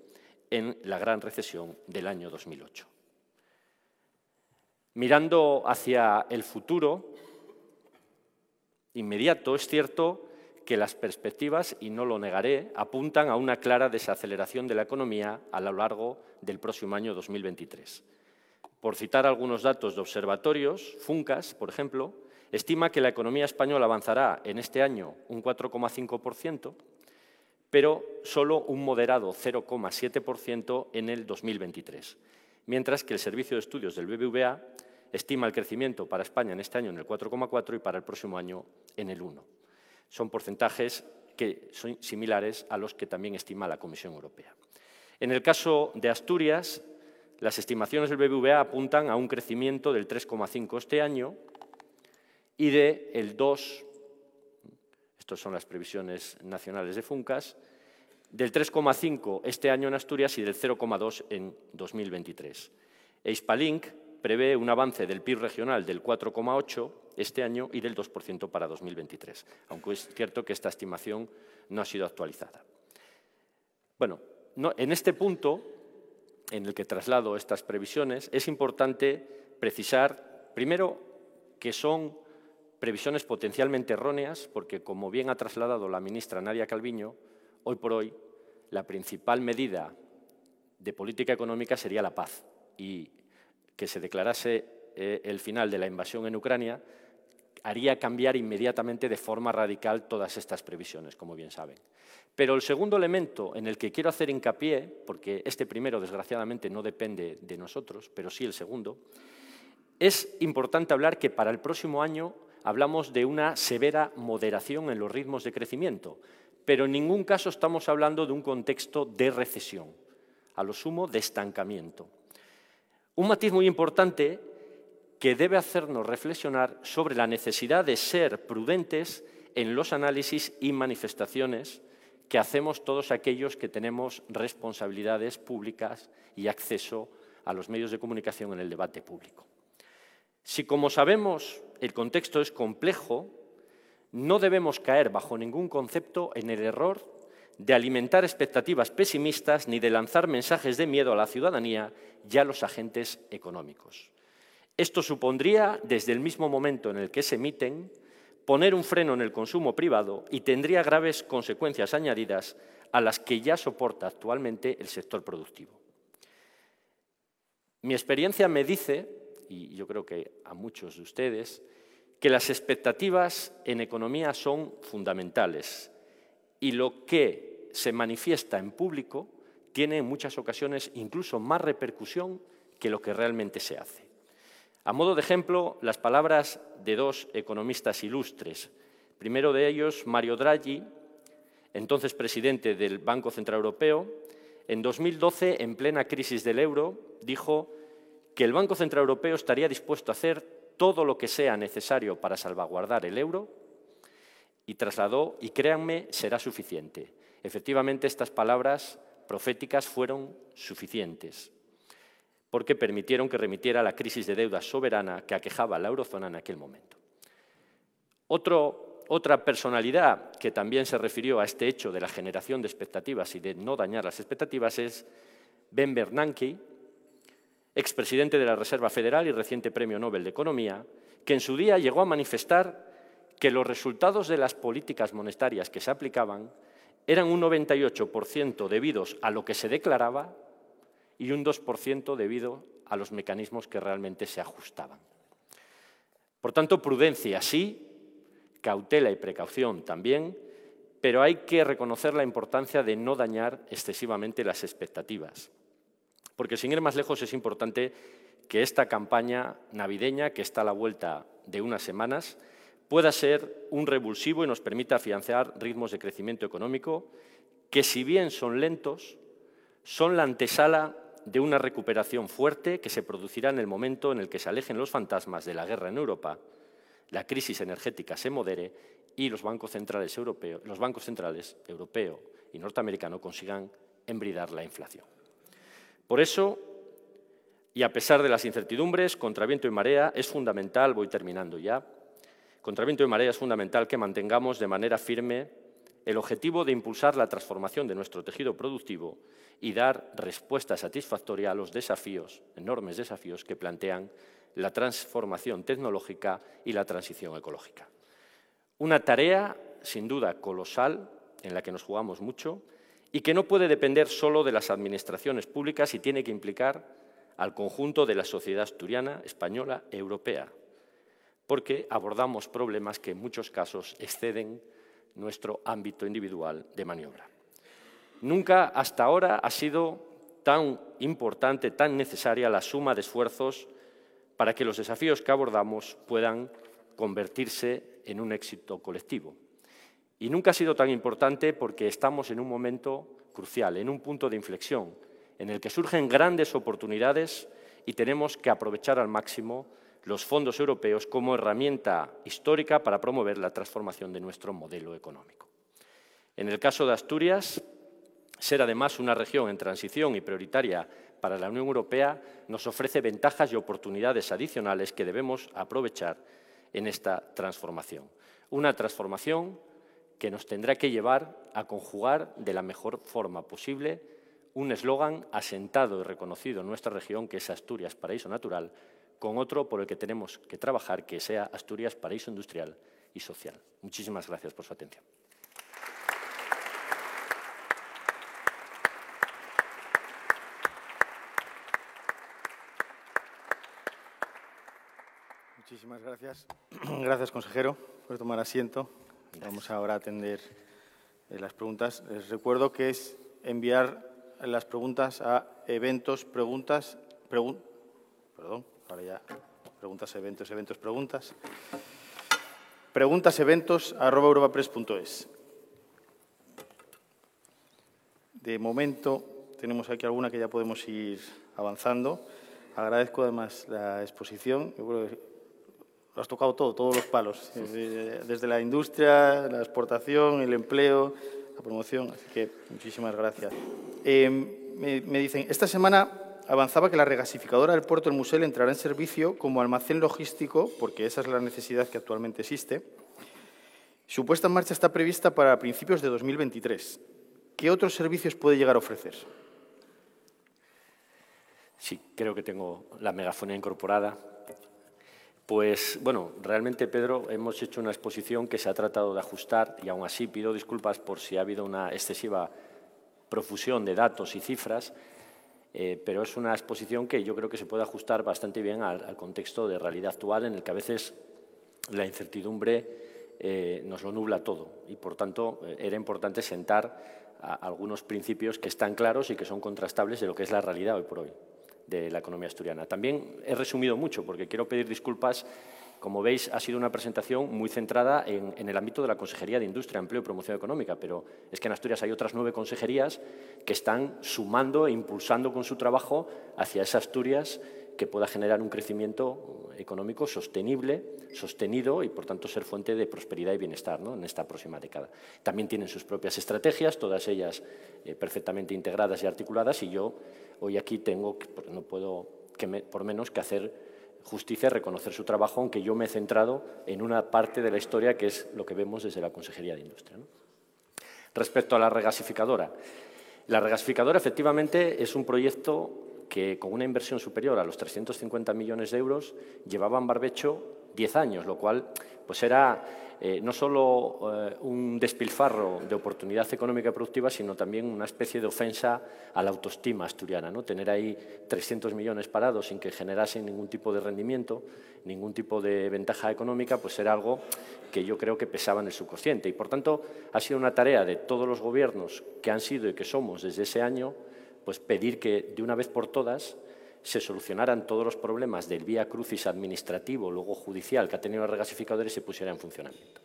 en la gran recesión del año 2008. Mirando hacia el futuro inmediato, es cierto que las perspectivas, y no lo negaré, apuntan a una clara desaceleración de la economía a lo largo del próximo año 2023. Por citar algunos datos de observatorios, FUNCAS, por ejemplo, estima que la economía española avanzará en este año un 4,5%, pero solo un moderado 0,7% en el 2023, mientras que el Servicio de Estudios del BBVA estima el crecimiento para España en este año en el 4,4 y para el próximo año en el 1. Son porcentajes que son similares a los que también estima la Comisión Europea. En el caso de Asturias, las estimaciones del BBVA apuntan a un crecimiento del 3,5 este año y del 2, estas son las previsiones nacionales de FUNCAS, del 3,5 este año en Asturias y del 0,2 en 2023. Eispalink prevé un avance del PIB regional del 4,8 este año y del 2% para 2023, aunque es cierto que esta estimación no ha sido actualizada. Bueno, en este punto, en el que traslado estas previsiones, es importante precisar, primero, que son previsiones potencialmente erróneas, porque, como bien ha trasladado la ministra Nadia Calviño, hoy por hoy la principal medida de política económica sería la paz y que se declarase eh, el final de la invasión en Ucrania haría cambiar inmediatamente de forma radical todas estas previsiones, como bien saben. Pero el segundo elemento en el que quiero hacer hincapié, porque este primero desgraciadamente no depende de nosotros, pero sí el segundo, es importante hablar que para el próximo año hablamos de una severa moderación en los ritmos de crecimiento, pero en ningún caso estamos hablando de un contexto de recesión, a lo sumo de estancamiento. Un matiz muy importante que debe hacernos reflexionar sobre la necesidad de ser prudentes en los análisis y manifestaciones que hacemos todos aquellos que tenemos responsabilidades públicas y acceso a los medios de comunicación en el debate público. Si, como sabemos, el contexto es complejo, no debemos caer bajo ningún concepto en el error de alimentar expectativas pesimistas ni de lanzar mensajes de miedo a la ciudadanía y a los agentes económicos. Esto supondría, desde el mismo momento en el que se emiten, poner un freno en el consumo privado y tendría graves consecuencias añadidas a las que ya soporta actualmente el sector productivo. Mi experiencia me dice, y yo creo que a muchos de ustedes, que las expectativas en economía son fundamentales y lo que se manifiesta en público tiene en muchas ocasiones incluso más repercusión que lo que realmente se hace. A modo de ejemplo, las palabras de dos economistas ilustres. Primero de ellos, Mario Draghi, entonces presidente del Banco Central Europeo, en 2012, en plena crisis del euro, dijo que el Banco Central Europeo estaría dispuesto a hacer todo lo que sea necesario para salvaguardar el euro y trasladó, y créanme, será suficiente. Efectivamente, estas palabras proféticas fueron suficientes porque permitieron que remitiera la crisis de deuda soberana que aquejaba a la eurozona en aquel momento. otra personalidad que también se refirió a este hecho de la generación de expectativas y de no dañar las expectativas es Ben Bernanke, expresidente de la Reserva Federal y reciente Premio Nobel de Economía, que en su día llegó a manifestar que los resultados de las políticas monetarias que se aplicaban eran un 98% debidos a lo que se declaraba y un 2% debido a los mecanismos que realmente se ajustaban. Por tanto, prudencia sí, cautela y precaución también, pero hay que reconocer la importancia de no dañar excesivamente las expectativas. Porque sin ir más lejos es importante que esta campaña navideña, que está a la vuelta de unas semanas, pueda ser un revulsivo y nos permita afianzar ritmos de crecimiento económico que, si bien son lentos, son la antesala de una recuperación fuerte que se producirá en el momento en el que se alejen los fantasmas de la guerra en Europa, la crisis energética se modere y los bancos centrales, europeos, los bancos centrales europeo y norteamericano consigan embridar la inflación. Por eso, y a pesar de las incertidumbres, contra viento y marea es fundamental, voy terminando ya, contra viento y marea es fundamental que mantengamos de manera firme el objetivo de impulsar la transformación de nuestro tejido productivo y dar respuesta satisfactoria a los desafíos, enormes desafíos que plantean la transformación tecnológica y la transición ecológica. Una tarea, sin duda, colosal, en la que nos jugamos mucho y que no puede depender solo de las administraciones públicas y tiene que implicar al conjunto de la sociedad asturiana, española europea, porque abordamos problemas que en muchos casos exceden nuestro ámbito individual de maniobra. Nunca hasta ahora ha sido tan importante, tan necesaria la suma de esfuerzos para que los desafíos que abordamos puedan convertirse en un éxito colectivo. Y nunca ha sido tan importante porque estamos en un momento crucial, en un punto de inflexión, en el que surgen grandes oportunidades y tenemos que aprovechar al máximo los fondos europeos como herramienta histórica para promover la transformación de nuestro modelo económico. En el caso de Asturias, ser además una región en transición y prioritaria para la Unión Europea nos ofrece ventajas y oportunidades adicionales que debemos aprovechar en esta transformación. Una transformación que nos tendrá que llevar a conjugar de la mejor forma posible un eslogan asentado y reconocido en nuestra región, que es Asturias, paraíso natural, con otro por el que tenemos que trabajar, que sea Asturias, paraíso industrial y social. Muchísimas gracias por su atención. Muchísimas gracias. (clears throat) Gracias, consejero, por tomar asiento. Vamos ahora a atender eh, las preguntas. Les recuerdo que es enviar las preguntas a eventos, preguntas, perdón, ahora ya, preguntas, eventos, eventos, preguntas. Preguntas, eventos, arroba europapress.es. De momento tenemos aquí alguna que ya podemos ir avanzando. Agradezco además la exposición. Yo creo que lo has tocado todo, todos los palos, desde la industria, la exportación, el empleo, la promoción. Así que muchísimas gracias. Eh, me, dicen, esta semana avanzaba que la regasificadora del puerto del Musel entrará en servicio como almacén logístico, porque esa es la necesidad que actualmente existe. Su puesta en marcha está prevista para principios de 2023. ¿Qué otros servicios puede llegar a ofrecer? Sí, creo que tengo la megafonía incorporada. Pues bueno, realmente Pedro, hemos hecho una exposición que se ha tratado de ajustar y aún así pido disculpas por si ha habido una excesiva profusión de datos y cifras, eh, pero es una exposición que yo creo que se puede ajustar bastante bien al, contexto de realidad actual en el que a veces la incertidumbre eh, nos lo nubla todo y por tanto eh, era importante sentar algunos principios que están claros y que son contrastables de lo que es la realidad hoy por hoy de la economía asturiana. También he resumido mucho porque quiero pedir disculpas. Como veis, ha sido una presentación muy centrada en, el ámbito de la Consejería de Industria, Empleo y Promoción Económica, pero es que en Asturias hay otras nueve consejerías que están sumando e impulsando con su trabajo hacia esa Asturias que pueda generar un crecimiento económico sostenible, sostenido y, por tanto, ser fuente de prosperidad y bienestar en esta próxima década. También tienen sus propias estrategias, todas ellas eh, perfectamente integradas y articuladas, y yo hoy aquí tengo, no puedo que por menos que hacer justicia, reconocer su trabajo, aunque yo me he centrado en una parte de la historia que es lo que vemos desde la Consejería de Industria. Respecto a la regasificadora, la regasificadora efectivamente es un proyecto que con una inversión superior a los 350 millones de euros llevaba en barbecho 10 años, lo cual pues era eh, no solo eh, un despilfarro de oportunidad económica y productiva, sino también una especie de ofensa a la autoestima asturiana. ¿no? Tener ahí 300 millones parados sin que generasen ningún tipo de rendimiento, ningún tipo de ventaja económica, pues era algo que yo creo que pesaba en el subconsciente. Y, por tanto, ha sido una tarea de todos los gobiernos que han sido y que somos desde ese año pues pedir que de una vez por todas se solucionaran todos los problemas del vía crucis administrativo, luego judicial, que ha tenido el regasificador y se pusiera en funcionamiento.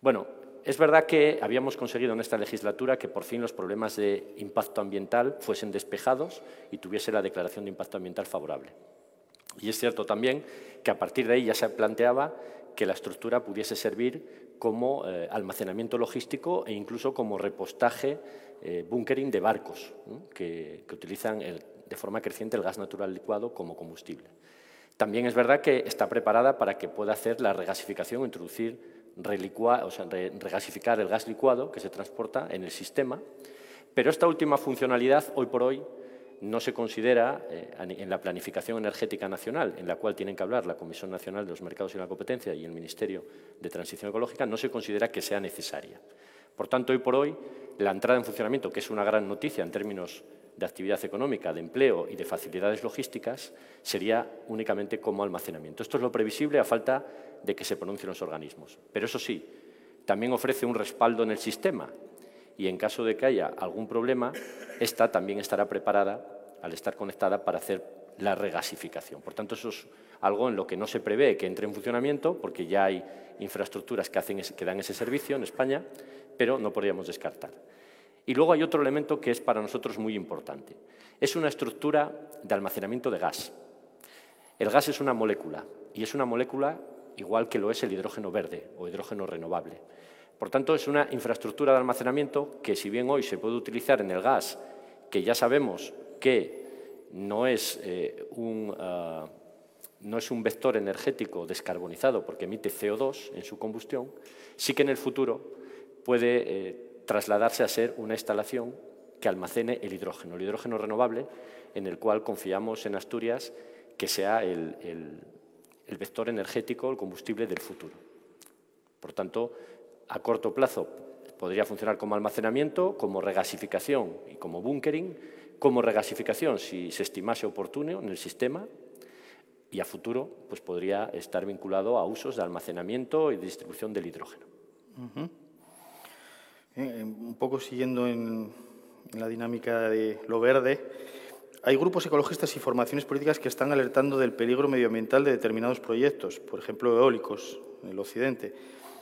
Bueno, es verdad que habíamos conseguido en esta legislatura que por fin los problemas de impacto ambiental fuesen despejados y tuviese la declaración de impacto ambiental favorable. Y es cierto también que a partir de ahí ya se planteaba que la estructura pudiese servir como eh, almacenamiento logístico e incluso como repostaje, eh, bunkering de barcos que, utilizan de forma creciente el gas natural licuado como combustible. También es verdad que está preparada para que pueda hacer la regasificación, introducir, o sea, regasificar el gas licuado que se transporta en el sistema, pero esta última funcionalidad, hoy por hoy, no se considera eh, en la planificación energética nacional, en la cual tienen que hablar la Comisión Nacional de los Mercados y la Competencia y el Ministerio de Transición Ecológica, no se considera que sea necesaria. Por tanto, hoy por hoy, la entrada en funcionamiento, que es una gran noticia en términos de actividad económica, de empleo y de facilidades logísticas sería únicamente como almacenamiento. Esto es lo previsible a falta de que se pronuncien los organismos. Pero eso sí, también ofrece un respaldo en el sistema y en caso de que haya algún problema, esta también estará preparada, al estar conectada, para hacer la regasificación. Por tanto, eso es algo en lo que no se prevé que entre en funcionamiento, porque ya hay infraestructuras que, que dan ese servicio en España, pero no podríamos descartar. Y luego hay otro elemento que es para nosotros muy importante. Es una estructura de almacenamiento de gas. El gas es una molécula, y es una molécula igual que lo es el hidrógeno verde o hidrógeno renovable. Por tanto, es una infraestructura de almacenamiento que, si bien hoy se puede utilizar en el gas, que ya sabemos que no es, eh, un, ah, no es un vector energético descarbonizado porque emite CO2 en su combustión, sí que en el futuro puede eh, trasladarse a ser una instalación que almacene el hidrógeno, el hidrógeno renovable, en el cual confiamos en Asturias que sea el, el vector energético, el combustible del futuro. Por tanto, a corto plazo podría funcionar como almacenamiento, como regasificación y como bunkering, como regasificación si se estimase oportuno en el sistema y a futuro pues podría estar vinculado a usos de almacenamiento y distribución del hidrógeno. Eh, un poco siguiendo en, la dinámica de lo verde, hay grupos ecologistas y formaciones políticas que están alertando del peligro medioambiental de determinados proyectos, por ejemplo, eólicos en el occidente.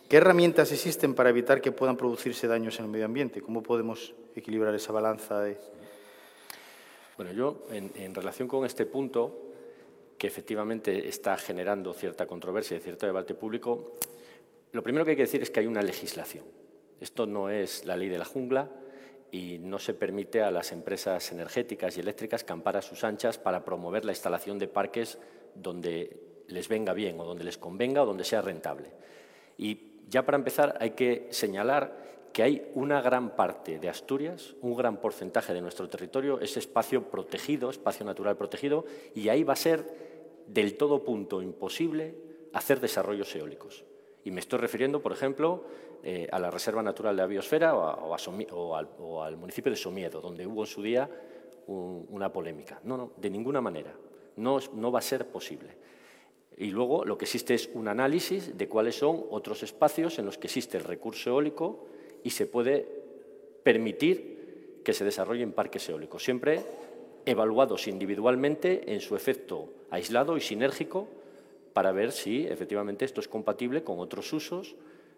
¿Qué herramientas existen para evitar que puedan producirse daños en el medio ambiente? ¿Cómo podemos equilibrar esa balanza de, bueno, yo, en, relación con este punto, que efectivamente está generando cierta controversia y cierto debate público, lo primero que hay que decir es que hay una legislación. Esto no es la ley de la jungla y no se permite a las empresas energéticas y eléctricas campar a sus anchas para promover la instalación de parques donde les venga bien o donde les convenga o donde sea rentable. Y ya para empezar hay que señalar que hay una gran parte de Asturias, un gran porcentaje de nuestro territorio es espacio protegido, espacio natural protegido, y ahí va a ser del todo punto imposible hacer desarrollos eólicos. Y me estoy refiriendo, por ejemplo, eh, a la Reserva Natural de la Biosfera o, al, municipio de Somiedo, donde hubo en su día una polémica. No, no, de ninguna manera. No, no va a ser posible. Y luego lo que existe es un análisis de cuáles son otros espacios en los que existe el recurso eólico y se puede permitir que se desarrollen parques eólicos, siempre evaluados individualmente en su efecto aislado y sinérgico para ver si efectivamente esto es compatible con otros usos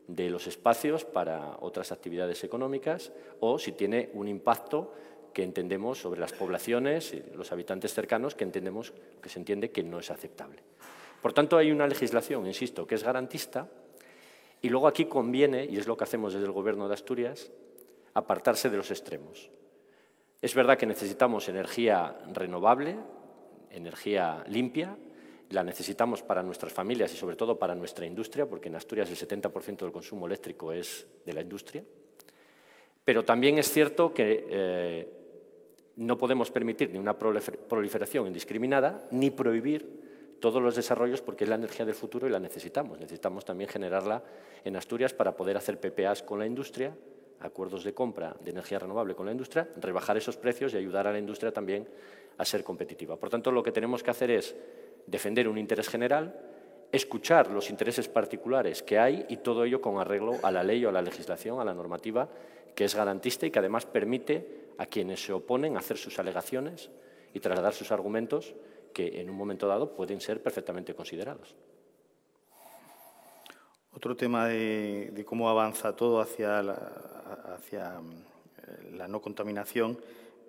de los espacios para otras actividades económicas o si tiene un impacto que entendemos sobre las poblaciones y los habitantes cercanos que entendemos que se entiende que no es aceptable. Por tanto, hay una legislación, insisto, que es garantista y luego aquí conviene, y es lo que hacemos desde el Gobierno de Asturias, apartarse de los extremos. Es verdad que necesitamos energía renovable, energía limpia, la necesitamos para nuestras familias y sobre todo para nuestra industria, porque en Asturias el 70% del consumo eléctrico es de la industria. Pero también es cierto que eh, no podemos permitir ni una proliferación indiscriminada ni prohibir todos los desarrollos porque es la energía del futuro y la necesitamos. Necesitamos también generarla en Asturias para poder hacer PPAs con la industria, acuerdos de compra de energía renovable con la industria, rebajar esos precios y ayudar a la industria también a ser competitiva. Por tanto, lo que tenemos que hacer es defender un interés general, escuchar los intereses particulares que hay y todo ello con arreglo a la ley o a la legislación, a la normativa, que es garantista y que además permite a quienes se oponen hacer sus alegaciones y trasladar sus argumentos que en un momento dado pueden ser perfectamente considerados. Otro tema de, cómo avanza todo hacia, eh, la no contaminación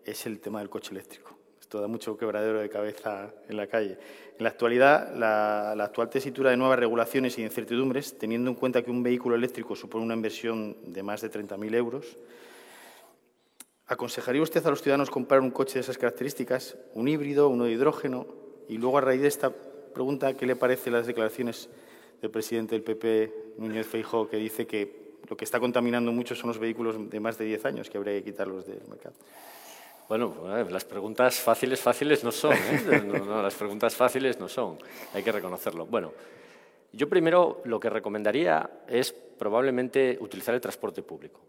es el tema del coche eléctrico. Esto da mucho quebradero de cabeza en la calle. En la actualidad, la, actual tesitura de nuevas regulaciones y incertidumbres, teniendo en cuenta que un vehículo eléctrico supone una inversión de más de 30.000 euros, ¿Aconsejaría usted a los ciudadanos comprar un coche de esas características, un híbrido, uno de hidrógeno? Y luego, a raíz de esta pregunta, ¿qué le parecen las declaraciones del presidente del PP, Núñez Feijóo, que dice que lo que está contaminando mucho son los vehículos de más de 10 años, que habría que quitarlos del mercado? Bueno, las preguntas fáciles, fáciles no son. ¿eh? (laughs) no, las preguntas fáciles no son. Hay que reconocerlo. Bueno, yo primero lo que recomendaría es probablemente utilizar el transporte público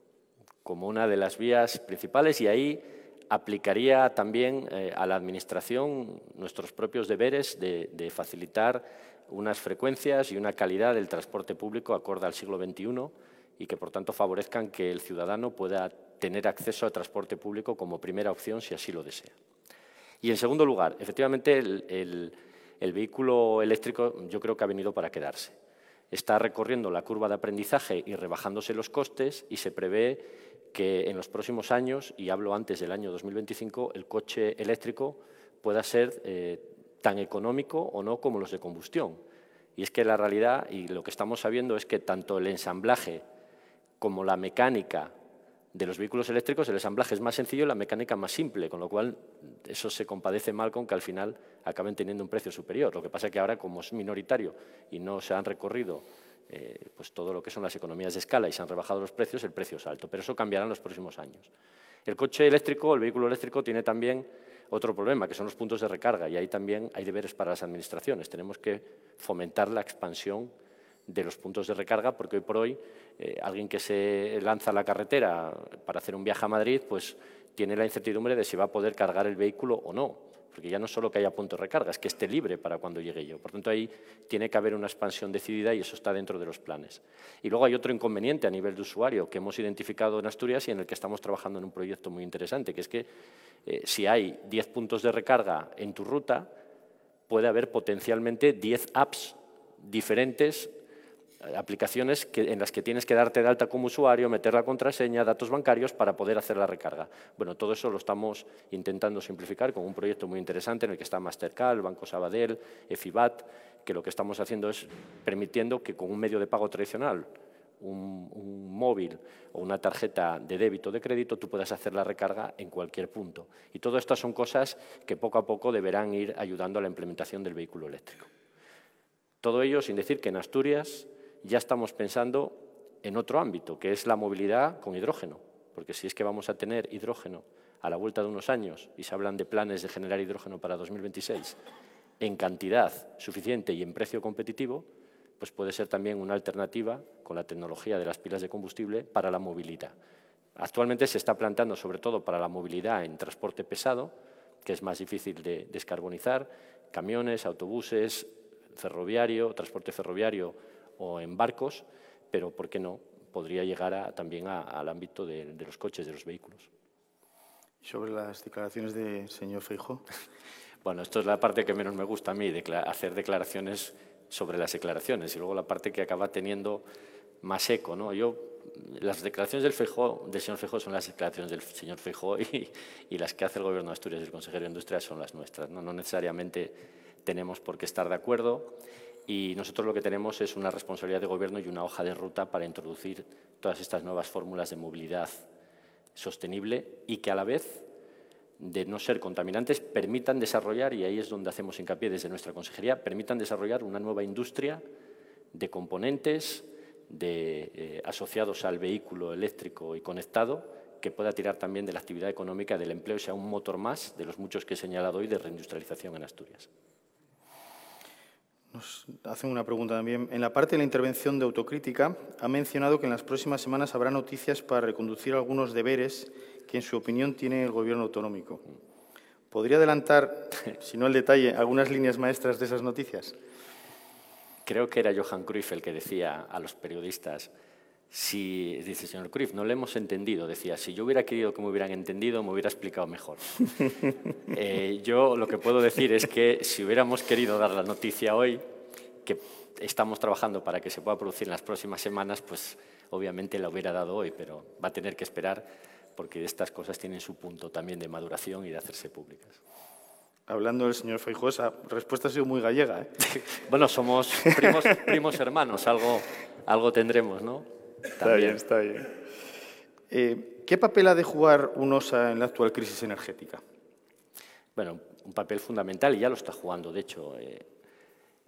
como una de las vías principales y ahí aplicaría también eh, a la Administración nuestros propios deberes de, de, facilitar unas frecuencias y una calidad del transporte público acorde al siglo XXI y que, por tanto, favorezcan que el ciudadano pueda tener acceso al transporte público como primera opción si así lo desea. Y, en segundo lugar, efectivamente, el, el, vehículo eléctrico yo creo que ha venido para quedarse. Está recorriendo la curva de aprendizaje y rebajándose los costes y se prevé que en los próximos años, y hablo antes del año 2025, el coche eléctrico pueda ser eh, tan económico o no como los de combustión. Y es que la realidad, y lo que estamos sabiendo, es que tanto el ensamblaje como la mecánica de los vehículos eléctricos, el ensamblaje es más sencillo y la mecánica más simple, con lo cual eso se compadece mal con que al final acaben teniendo un precio superior. Lo que pasa es que ahora, como es minoritario y no se han recorrido eh, pues todo lo que son las economías de escala y se han rebajado los precios, el precio es alto, pero eso cambiará en los próximos años. El coche eléctrico, el vehículo eléctrico, tiene también otro problema, que son los puntos de recarga, y ahí también hay deberes para las administraciones. Tenemos que fomentar la expansión de los puntos de recarga, porque hoy por hoy eh, alguien que se lanza a la carretera para hacer un viaje a Madrid, pues tiene la incertidumbre de si va a poder cargar el vehículo o no, porque ya no solo que haya puntos de recarga, es que esté libre para cuando llegue yo. Por tanto, ahí tiene que haber una expansión decidida y eso está dentro de los planes. Y luego hay otro inconveniente a nivel de usuario que hemos identificado en Asturias y en el que estamos trabajando en un proyecto muy interesante, que es que eh, si hay 10 puntos de recarga en tu ruta, puede haber potencialmente 10 apps diferentes aplicaciones en las que tienes que darte de alta como usuario, meter la contraseña, datos bancarios para poder hacer la recarga. Bueno, todo eso lo estamos intentando simplificar con un proyecto muy interesante en el que está Mastercard, Banco Sabadell, EFIBAT, que lo que estamos haciendo es permitiendo que con un medio de pago tradicional, un, un móvil o una tarjeta de débito o de crédito, tú puedas hacer la recarga en cualquier punto. Y todo esto son cosas que poco a poco deberán ir ayudando a la implementación del vehículo eléctrico. Todo ello sin decir que en Asturias ya estamos pensando en otro ámbito, que es la movilidad con hidrógeno, porque si es que vamos a tener hidrógeno a la vuelta de unos años y se hablan de planes de generar hidrógeno para 2026 en cantidad suficiente y en precio competitivo, pues puede ser también una alternativa con la tecnología de las pilas de combustible para la movilidad. Actualmente se está planteando sobre todo para la movilidad en transporte pesado, que es más difícil de descarbonizar, camiones, autobuses, ferroviario, transporte ferroviario o en barcos, pero ¿por qué no? Podría llegar también al ámbito de, los coches, de los vehículos. sobre las declaraciones del señor Feijóo? (laughs) bueno, esto es la parte que menos me gusta a mí, hacer declaraciones sobre las declaraciones y luego la parte que acaba teniendo más eco. ¿no? Yo, las declaraciones del, del señor Feijóo son las declaraciones del señor Feijóo y, y, las que hace el Gobierno de Asturias y el consejero de Industria son las nuestras. ¿no? no necesariamente tenemos por qué estar de acuerdo y nosotros lo que tenemos es una responsabilidad de gobierno y una hoja de ruta para introducir todas estas nuevas fórmulas de movilidad sostenible y que a la vez de no ser contaminantes permitan desarrollar, y ahí es donde hacemos hincapié desde nuestra consejería, permitan desarrollar una nueva industria de componentes eh, asociados al vehículo eléctrico y conectado que pueda tirar también de la actividad económica del empleo sea un motor más de los muchos que he señalado hoy de reindustrialización en Asturias. Nos hacen una pregunta también. En la parte de la intervención de autocrítica ha mencionado que en las próximas semanas habrá noticias para reconducir algunos deberes que, en su opinión, tiene el Gobierno autonómico. ¿Podría adelantar, (laughs) si no el detalle, algunas líneas maestras de esas noticias? Creo que era Johan Cruyff el que decía a los periodistas, si, dice señor Cruyff, no le hemos entendido, decía, si yo hubiera querido que me hubieran entendido, me hubiera explicado mejor. (laughs) Eh, yo lo que puedo decir es que si hubiéramos querido dar la noticia hoy, que estamos trabajando para que se pueda producir en las próximas semanas, pues obviamente la hubiera dado hoy, pero va a tener que esperar porque estas cosas tienen su punto también de maduración y de hacerse públicas. Hablando del señor Feijóo, esa respuesta ha sido muy gallega. ¿eh? (laughs) bueno, somos primos, primos hermanos, algo, algo tendremos, ¿no? Está bien, está bien. Eh, ¿Qué papel ha de jugar UNOSA en la actual crisis energética? Bueno, un papel fundamental y ya lo está jugando. De hecho, eh,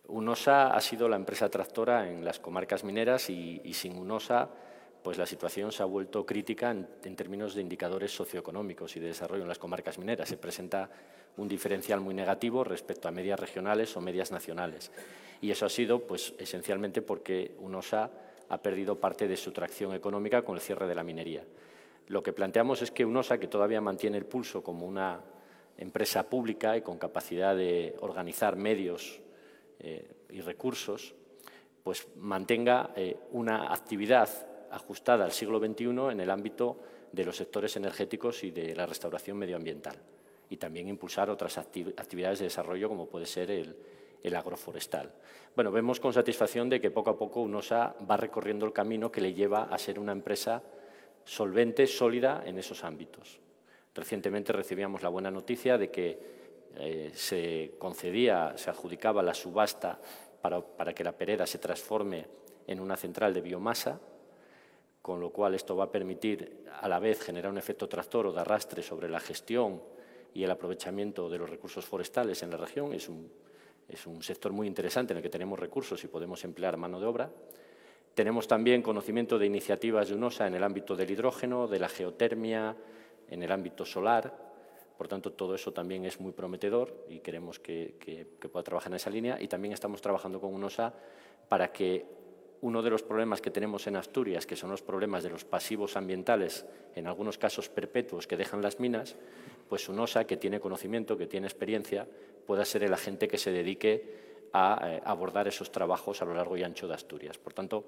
UNOSA ha sido la empresa tractora en las comarcas mineras y, sin UNOSA pues la situación se ha vuelto crítica en, en, términos de indicadores socioeconómicos y de desarrollo en las comarcas mineras. Se presenta un diferencial muy negativo respecto a medias regionales o medias nacionales. Y eso ha sido pues, esencialmente porque UNOSA ha perdido parte de su tracción económica con el cierre de la minería. lo que planteamos es que UNOSA, que todavía mantiene el pulso como una empresa pública y con capacidad de organizar medios eh, y recursos, pues mantenga eh, una actividad ajustada al siglo XXI en el ámbito de los sectores energéticos y de la restauración medioambiental y también impulsar otras actividades de desarrollo como puede ser el, el agroforestal. Bueno, vemos con satisfacción de que poco a poco UNOSA va recorriendo el camino que le lleva a ser una empresa solvente, sólida en esos ámbitos. Recientemente recibíamos la buena noticia de que eh, se concedía, se adjudicaba la subasta para, para que la Pereda se transforme en una central de biomasa, con lo cual esto va a permitir a la vez generar un efecto tractor o de arrastre sobre la gestión y el aprovechamiento de los recursos forestales en la región. Es un, es un sector muy interesante en el que tenemos recursos y podemos emplear mano de obra. Tenemos también conocimiento de iniciativas de UNOSA en el ámbito del hidrógeno, de la geotermia, en el ámbito solar. Por tanto, todo eso también es muy prometedor y queremos que, que, pueda trabajar en esa línea. Y también estamos trabajando con UNOSA para que uno de los problemas que tenemos en Asturias, que son los problemas de los pasivos ambientales, en algunos casos perpetuos que dejan las minas, pues UNOSA, que tiene conocimiento, que tiene experiencia, pueda ser el agente que se dedique a eh, abordar esos trabajos a lo largo y ancho de Asturias. Por tanto,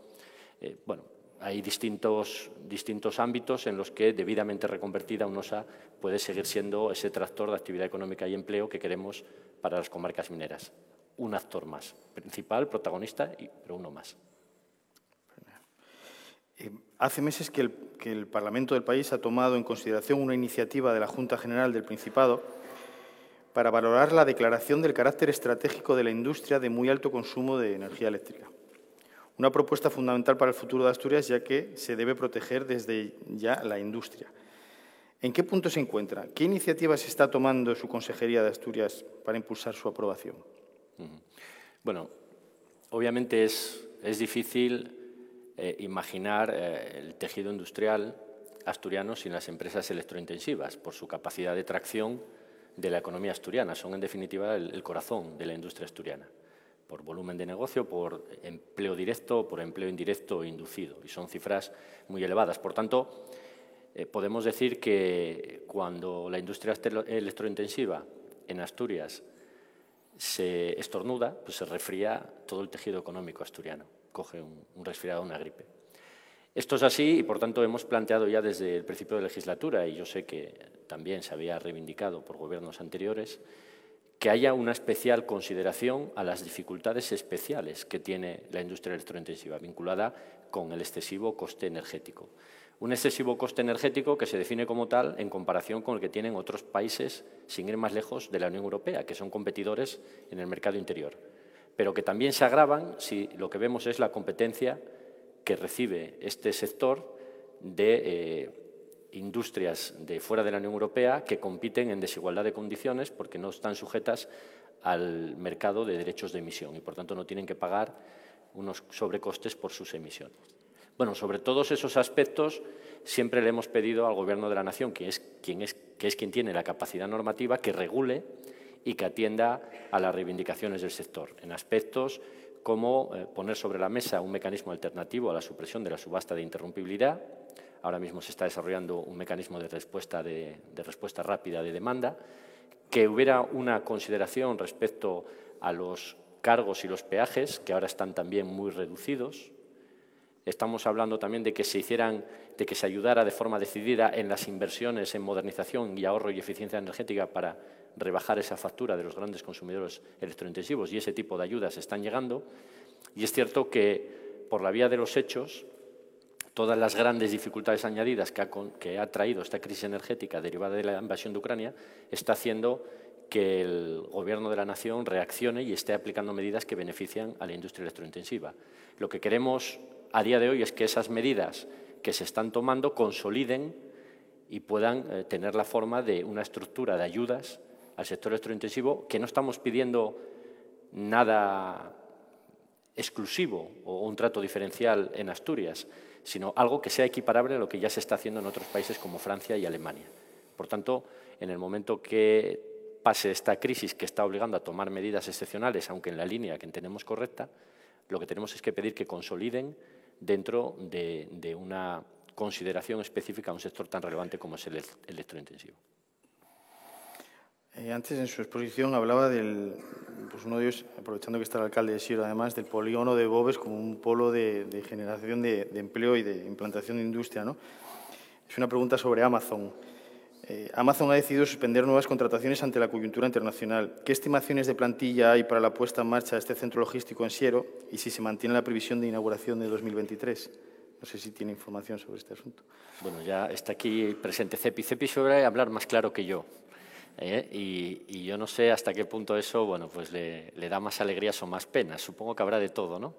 eh, bueno, hay distintos, distintos ámbitos en los que, debidamente reconvertida, UNOSA puede seguir siendo ese tractor de actividad económica y empleo que queremos para las comarcas mineras. Un actor más, principal, protagonista, pero uno más. Eh, hace meses que el, Parlamento del país ha tomado en consideración una iniciativa de la Junta General del Principado para valorar la declaración del carácter estratégico de la industria de muy alto consumo de energía eléctrica. Una propuesta fundamental para el futuro de Asturias, ya que se debe proteger desde ya la industria. ¿En qué punto se encuentra? ¿Qué iniciativas está tomando su Consejería de Asturias para impulsar su aprobación? Bueno, obviamente es difícil eh, imaginar eh, el tejido industrial asturiano sin las empresas electrointensivas, por su capacidad de tracción de la economía asturiana. Son, en definitiva, el, corazón de la industria asturiana, por volumen de negocio, por empleo directo, por empleo indirecto e inducido. Y son cifras muy elevadas. Por tanto, eh, podemos decir que cuando la industria electrointensiva en Asturias se estornuda, pues se resfría todo el tejido económico asturiano coge un, un resfriado, una gripe. Esto es así y, por tanto, hemos planteado ya desde el principio de legislatura, y yo sé que también se había reivindicado por gobiernos anteriores, que haya una especial consideración a las dificultades especiales que tiene la industria electrointensiva, vinculada con el excesivo coste energético. Un excesivo coste energético que se define como tal en comparación con el que tienen otros países, sin ir más lejos, de la Unión Europea, que son competidores en el mercado interior pero que también se agravan si lo que vemos es la competencia que recibe este sector de eh, industrias de fuera de la Unión Europea que compiten en desigualdad de condiciones porque no están sujetas al mercado de derechos de emisión y, por tanto, no tienen que pagar unos sobrecostes por sus emisiones. Bueno, sobre todos esos aspectos siempre le hemos pedido al Gobierno de la Nación, que es quien, es, que es quien tiene la capacidad normativa, que regule y que atienda a las reivindicaciones del sector en aspectos como eh, poner sobre la mesa un mecanismo alternativo a la supresión de la subasta de interrumpibilidad. Ahora mismo se está desarrollando un mecanismo de respuesta, de, respuesta rápida de demanda, que hubiera una consideración respecto a los cargos y los peajes, que ahora están también muy reducidos. Estamos hablando también de que se hicieran, de que se ayudara de forma decidida en las inversiones en modernización y ahorro y eficiencia energética para rebajar esa factura de los grandes consumidores electrointensivos y ese tipo de ayudas están llegando. Y es cierto que, por la vía de los hechos, todas las grandes dificultades añadidas que ha, que ha traído esta crisis energética derivada de la invasión de Ucrania está haciendo que el Gobierno de la Nación reaccione y esté aplicando medidas que benefician a la industria electrointensiva. Lo que queremos a día de hoy es que esas medidas que se están tomando consoliden y puedan eh, tener la forma de una estructura de ayudas al sector electrointensivo, que no estamos pidiendo nada exclusivo o un trato diferencial en Asturias, sino algo que sea equiparable a lo que ya se está haciendo en otros países como Francia y Alemania. Por tanto, en el momento que pase esta crisis que está obligando a tomar medidas excepcionales, aunque en la línea que entendemos correcta, lo que tenemos es que pedir que consoliden dentro de, de una consideración específica a un sector tan relevante como es el electrointensivo. Eh, antes en su exposición hablaba del, pues uno de ellos, aprovechando que está el alcalde de Siro, además del polígono de Bobes como un polo de, generación de, empleo y de implantación de industria. ¿no? Es una pregunta sobre Amazon. Eh, Amazon ha decidido suspender nuevas contrataciones ante la coyuntura internacional. ¿Qué estimaciones de plantilla hay para la puesta en marcha de este centro logístico en Siero y si se mantiene la previsión de inauguración de 2023? No sé si tiene información sobre este asunto. Bueno, ya está aquí presente Cepi. Cepi suele hablar más claro que yo. ¿Eh? Y, yo no sé hasta qué punto eso bueno, pues le, da más alegrías o más penas. Supongo que habrá de todo, ¿no?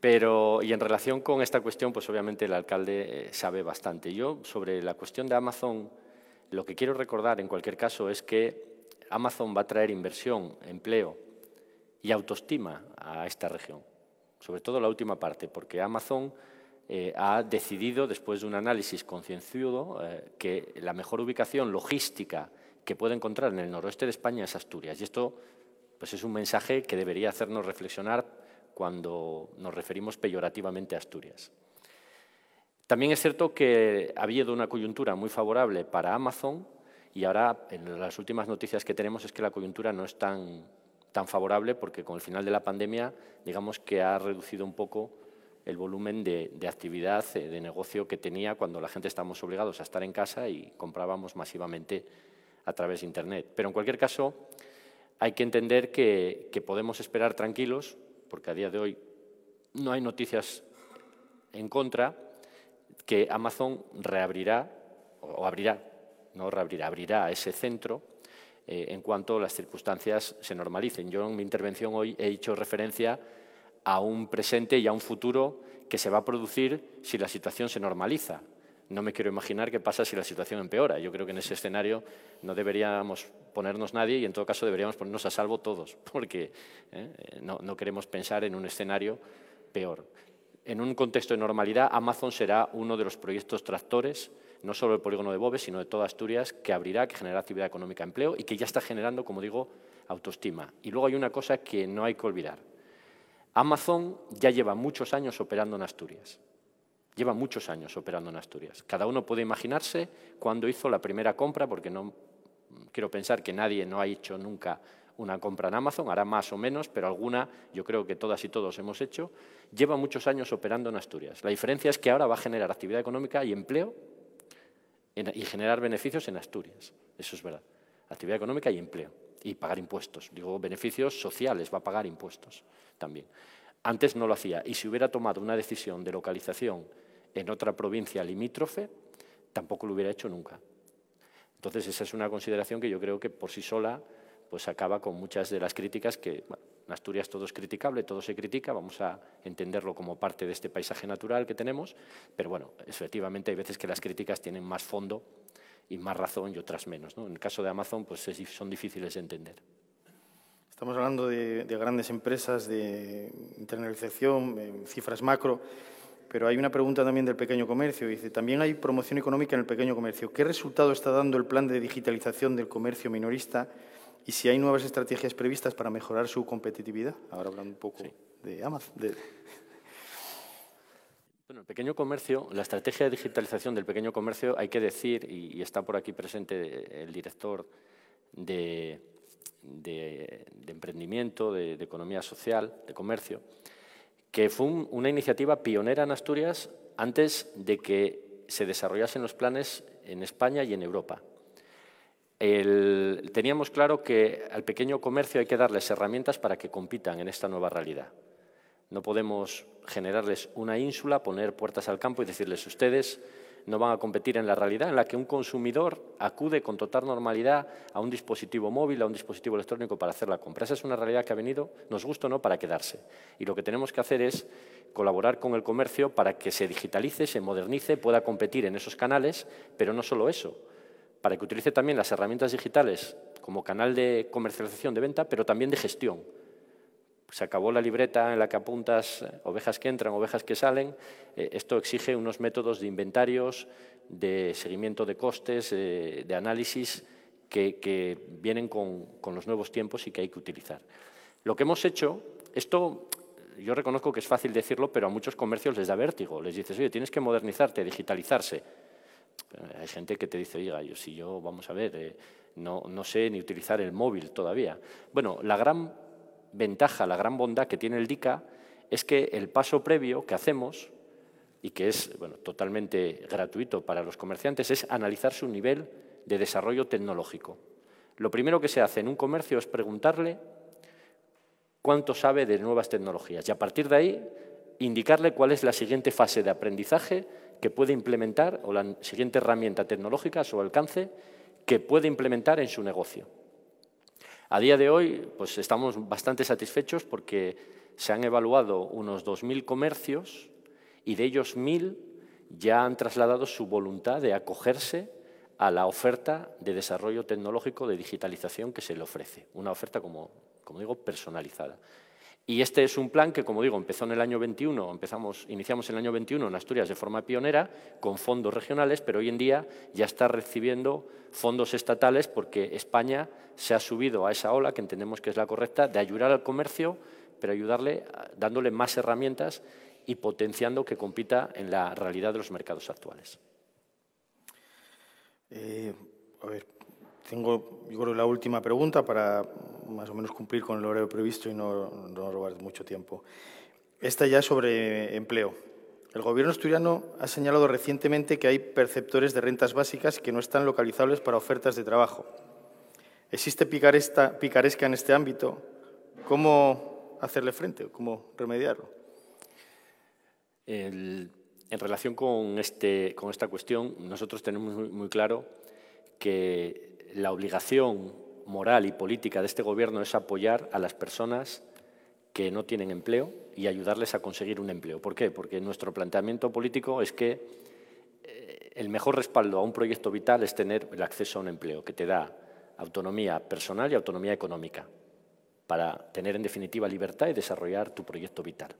Pero, y en relación con esta cuestión, pues obviamente el alcalde eh, sabe bastante. Yo, sobre la cuestión de Amazon, lo que quiero recordar en cualquier caso es que Amazon va a traer inversión, empleo y autoestima a esta región. Sobre todo la última parte, porque Amazon eh, ha decidido, después de un análisis concienciudo, que la mejor ubicación logística que puede encontrar en el noroeste de España es Asturias. Y esto pues es un mensaje que debería hacernos reflexionar cuando nos referimos peyorativamente a Asturias. También es cierto que ha habido una coyuntura muy favorable para Amazon y ahora en las últimas noticias que tenemos es que la coyuntura no es tan, tan favorable porque con el final de la pandemia digamos que ha reducido un poco el volumen de, de, actividad, eh, de negocio que tenía cuando la gente estábamos obligados a estar en casa y comprábamos masivamente a través de Internet. Pero en cualquier caso, hay que entender que, podemos esperar tranquilos, porque a día de hoy no hay noticias en contra, que Amazon reabrirá, o abrirá, no reabrirá, abrirá ese centro eh, en cuanto las circunstancias se normalicen. Yo en mi intervención hoy he hecho referencia a un presente y a un futuro que se va a producir si la situación se normaliza no me quiero imaginar qué pasa si la situación empeora. Yo creo que en ese escenario no deberíamos ponernos nadie y en todo caso deberíamos ponernos a salvo todos, (laughs) porque ¿eh? no, queremos pensar en un escenario peor. En un contexto de normalidad, Amazon será uno de los proyectos tractores, no solo del polígono de Bobes, sino de toda Asturias, que abrirá, que generará actividad económica, empleo y que ya está generando, como digo, autoestima. Y luego hay una cosa que no hay que olvidar. Amazon ya lleva muchos años operando en Asturias. Lleva muchos años operando en Asturias. Cada uno puede imaginarse cuándo hizo la primera compra, porque no quiero pensar que nadie no ha hecho nunca una compra en Amazon, hará más o menos, pero alguna yo creo que todas y todos hemos hecho. Lleva muchos años operando en Asturias. La diferencia es que ahora va a generar actividad económica y empleo y generar beneficios en Asturias. Eso es verdad. Actividad económica y empleo. Y pagar impuestos. Digo, beneficios sociales, va a pagar impuestos también. Antes no lo hacía. Y si hubiera tomado una decisión de localización en otra provincia limítrofe, tampoco lo hubiera hecho nunca. Entonces, esa es una consideración que yo creo que por sí sola pues acaba con muchas de las críticas que en Asturias todo es criticable, todo se critica, vamos a entenderlo como parte de este paisaje natural que tenemos, pero bueno, efectivamente hay veces que las críticas tienen más fondo y más razón y otras menos. En el caso de Amazon pues son difíciles de entender. Estamos hablando de, de grandes empresas, de internalización, cifras macro. Pero hay una pregunta también del pequeño comercio. Dice, también hay promoción económica en el pequeño comercio. ¿Qué resultado está dando el plan de digitalización del comercio minorista y si hay nuevas estrategias previstas para mejorar su competitividad? Ahora hablando un poco de Amazon. Bueno, el pequeño comercio, la estrategia de digitalización del pequeño comercio, hay que decir, y, está por aquí presente el director de, emprendimiento, de economía social, de comercio, que fue una iniciativa pionera en Asturias antes de que se desarrollasen los planes en España y en Europa. teníamos claro que al pequeño comercio hay que darles herramientas para que compitan en esta nueva realidad. No podemos generarles una ínsula, poner puertas al campo y decirles ustedes no van a competir en la realidad en la que un consumidor acude con total normalidad a un dispositivo móvil, a un dispositivo electrónico para hacer la compra. Esa es una realidad que ha venido, nos gusta o no, para quedarse. Y lo que tenemos que hacer es colaborar con el comercio para que se digitalice, se modernice, pueda competir en esos canales, pero no solo eso, para que utilice también las herramientas digitales como canal de comercialización de venta, pero también de gestión se acabó la libreta en la que apuntas eh, ovejas que entran, ovejas que salen. Eh, esto exige unos métodos de inventarios, de seguimiento de costes, eh, de análisis que, vienen con, los nuevos tiempos y que hay que utilizar. Lo que hemos hecho, esto yo reconozco que es fácil decirlo, pero a muchos comercios les da vértigo. Les dices, oye, tienes que modernizarte, digitalizarse. hay gente que te dice, oiga, yo, si yo, vamos a ver, no, no sé ni utilizar el móvil todavía. Bueno, la gran ventaja, la gran bondad que tiene el DICA es que el paso previo que hacemos y que es totalmente gratuito para los comerciantes es analizar su nivel de desarrollo tecnológico. Lo primero que se hace en un comercio es preguntarle cuánto sabe de nuevas tecnologías y a partir de ahí indicarle cuál es la siguiente fase de aprendizaje que puede implementar o la siguiente herramienta tecnológica a su alcance que puede implementar en su negocio. A día de hoy pues estamos bastante satisfechos porque se han evaluado unos 2.000 comercios y de ellos 1.000 ya han trasladado su voluntad de acogerse a la oferta de desarrollo tecnológico de digitalización que se le ofrece. Una oferta, como, como digo, personalizada. Y este es un plan que, como digo, empezó en el año 21, empezamos, iniciamos en el año 21 en Asturias de forma pionera, con fondos regionales, pero hoy en día ya está recibiendo fondos estatales porque España se ha subido a esa ola, que entendemos que es la correcta, de ayudar al comercio, pero ayudarle dándole más herramientas y potenciando que compita en la realidad de los mercados actuales. Eh, a ver, tengo yo creo la última pregunta para más o menos cumplir con el horario previsto y no, robar mucho tiempo. Esta ya sobre empleo. El Gobierno asturiano ha señalado recientemente que hay perceptores de rentas básicas que no están localizables para ofertas de trabajo. ¿Existe picaresca en este ámbito? ¿Cómo hacerle frente? ¿Cómo remediarlo? en relación este, con, esta cuestión, nosotros tenemos muy, claro que la obligación moral y política de este Gobierno es apoyar a las personas que no tienen empleo y ayudarles a conseguir un empleo. ¿Por qué? Porque nuestro planteamiento político es que eh, el mejor respaldo a un proyecto vital es tener el acceso a un empleo, que te da autonomía personal y autonomía económica, para tener en definitiva libertad y desarrollar tu proyecto vital.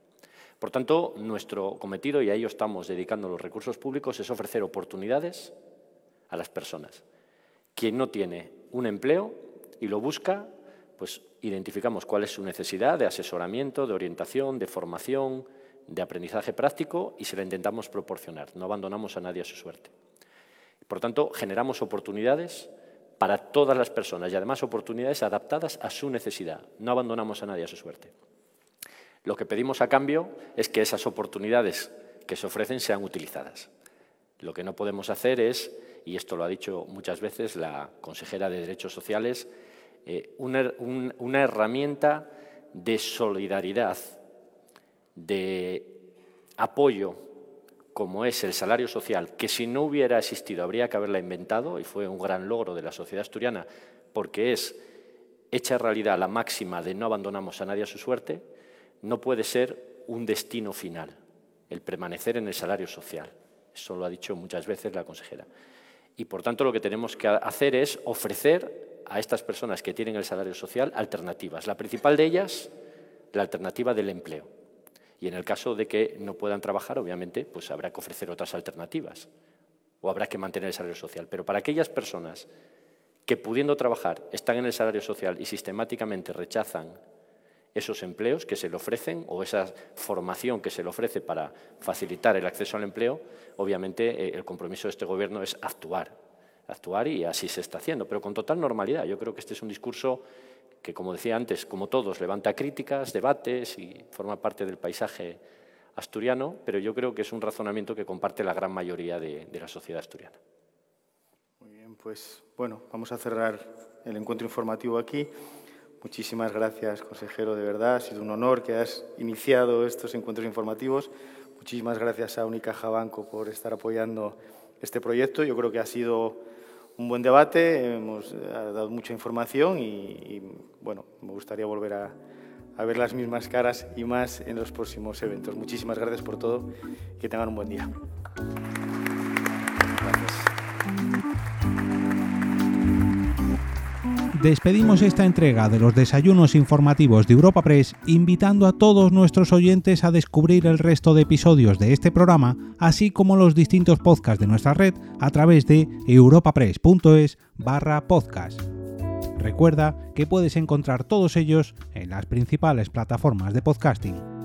Por tanto, nuestro cometido, y a ello estamos dedicando los recursos públicos, es ofrecer oportunidades a las personas. Quien no tiene un empleo y lo busca, pues identificamos cuál es su necesidad de asesoramiento, de orientación, de formación, de aprendizaje práctico y se la intentamos proporcionar. No abandonamos a nadie a su suerte. Por tanto, generamos oportunidades para todas las personas y además oportunidades adaptadas a su necesidad. No abandonamos a nadie a su suerte. Lo que pedimos a cambio es que esas oportunidades que se ofrecen sean utilizadas. Lo que no podemos hacer es, y esto lo ha dicho muchas veces la consejera de Derechos Sociales, eh, una, herramienta de solidaridad, de apoyo como es el salario social, que si no hubiera existido habría que haberla inventado y fue un gran logro de la sociedad asturiana porque es hecha realidad la máxima de no abandonamos a nadie a su suerte, no puede ser un destino final, el permanecer en el salario social. Eso lo ha dicho muchas veces la consejera. Y por tanto lo que tenemos que hacer es ofrecer a estas personas que tienen el salario social alternativas. La principal de ellas, la alternativa del empleo. Y en el caso de que no puedan trabajar, obviamente, pues habrá que ofrecer otras alternativas o habrá que mantener el salario social. Pero para aquellas personas que pudiendo trabajar están en el salario social y sistemáticamente rechazan esos empleos que se le ofrecen o esa formación que se le ofrece para facilitar el acceso al empleo, obviamente eh, el compromiso de este Gobierno es actuar, actuar y así se está haciendo, pero con total normalidad. Yo creo que este es un discurso que, como decía antes, como todos, levanta críticas, debates y forma parte del paisaje asturiano, pero yo creo que es un razonamiento que comparte la gran mayoría de, de la sociedad asturiana. Muy bien, pues bueno, vamos a cerrar el encuentro informativo aquí. Muchísimas gracias, consejero, de verdad. Ha sido un honor que has iniciado estos encuentros informativos. Muchísimas gracias a Unicaja Banco por estar apoyando este proyecto. Yo creo que ha sido un buen debate, hemos dado mucha información y, bueno, me gustaría volver a, a, ver las mismas caras y más en los próximos eventos. Muchísimas gracias por todo y que tengan un buen día. Despedimos esta entrega de los desayunos informativos de Europa Press invitando a todos nuestros oyentes a descubrir el resto de episodios de este programa, así como los distintos podcasts de nuestra red a través de europapress.es barra podcast. Recuerda que puedes encontrar todos ellos en las principales plataformas de podcasting.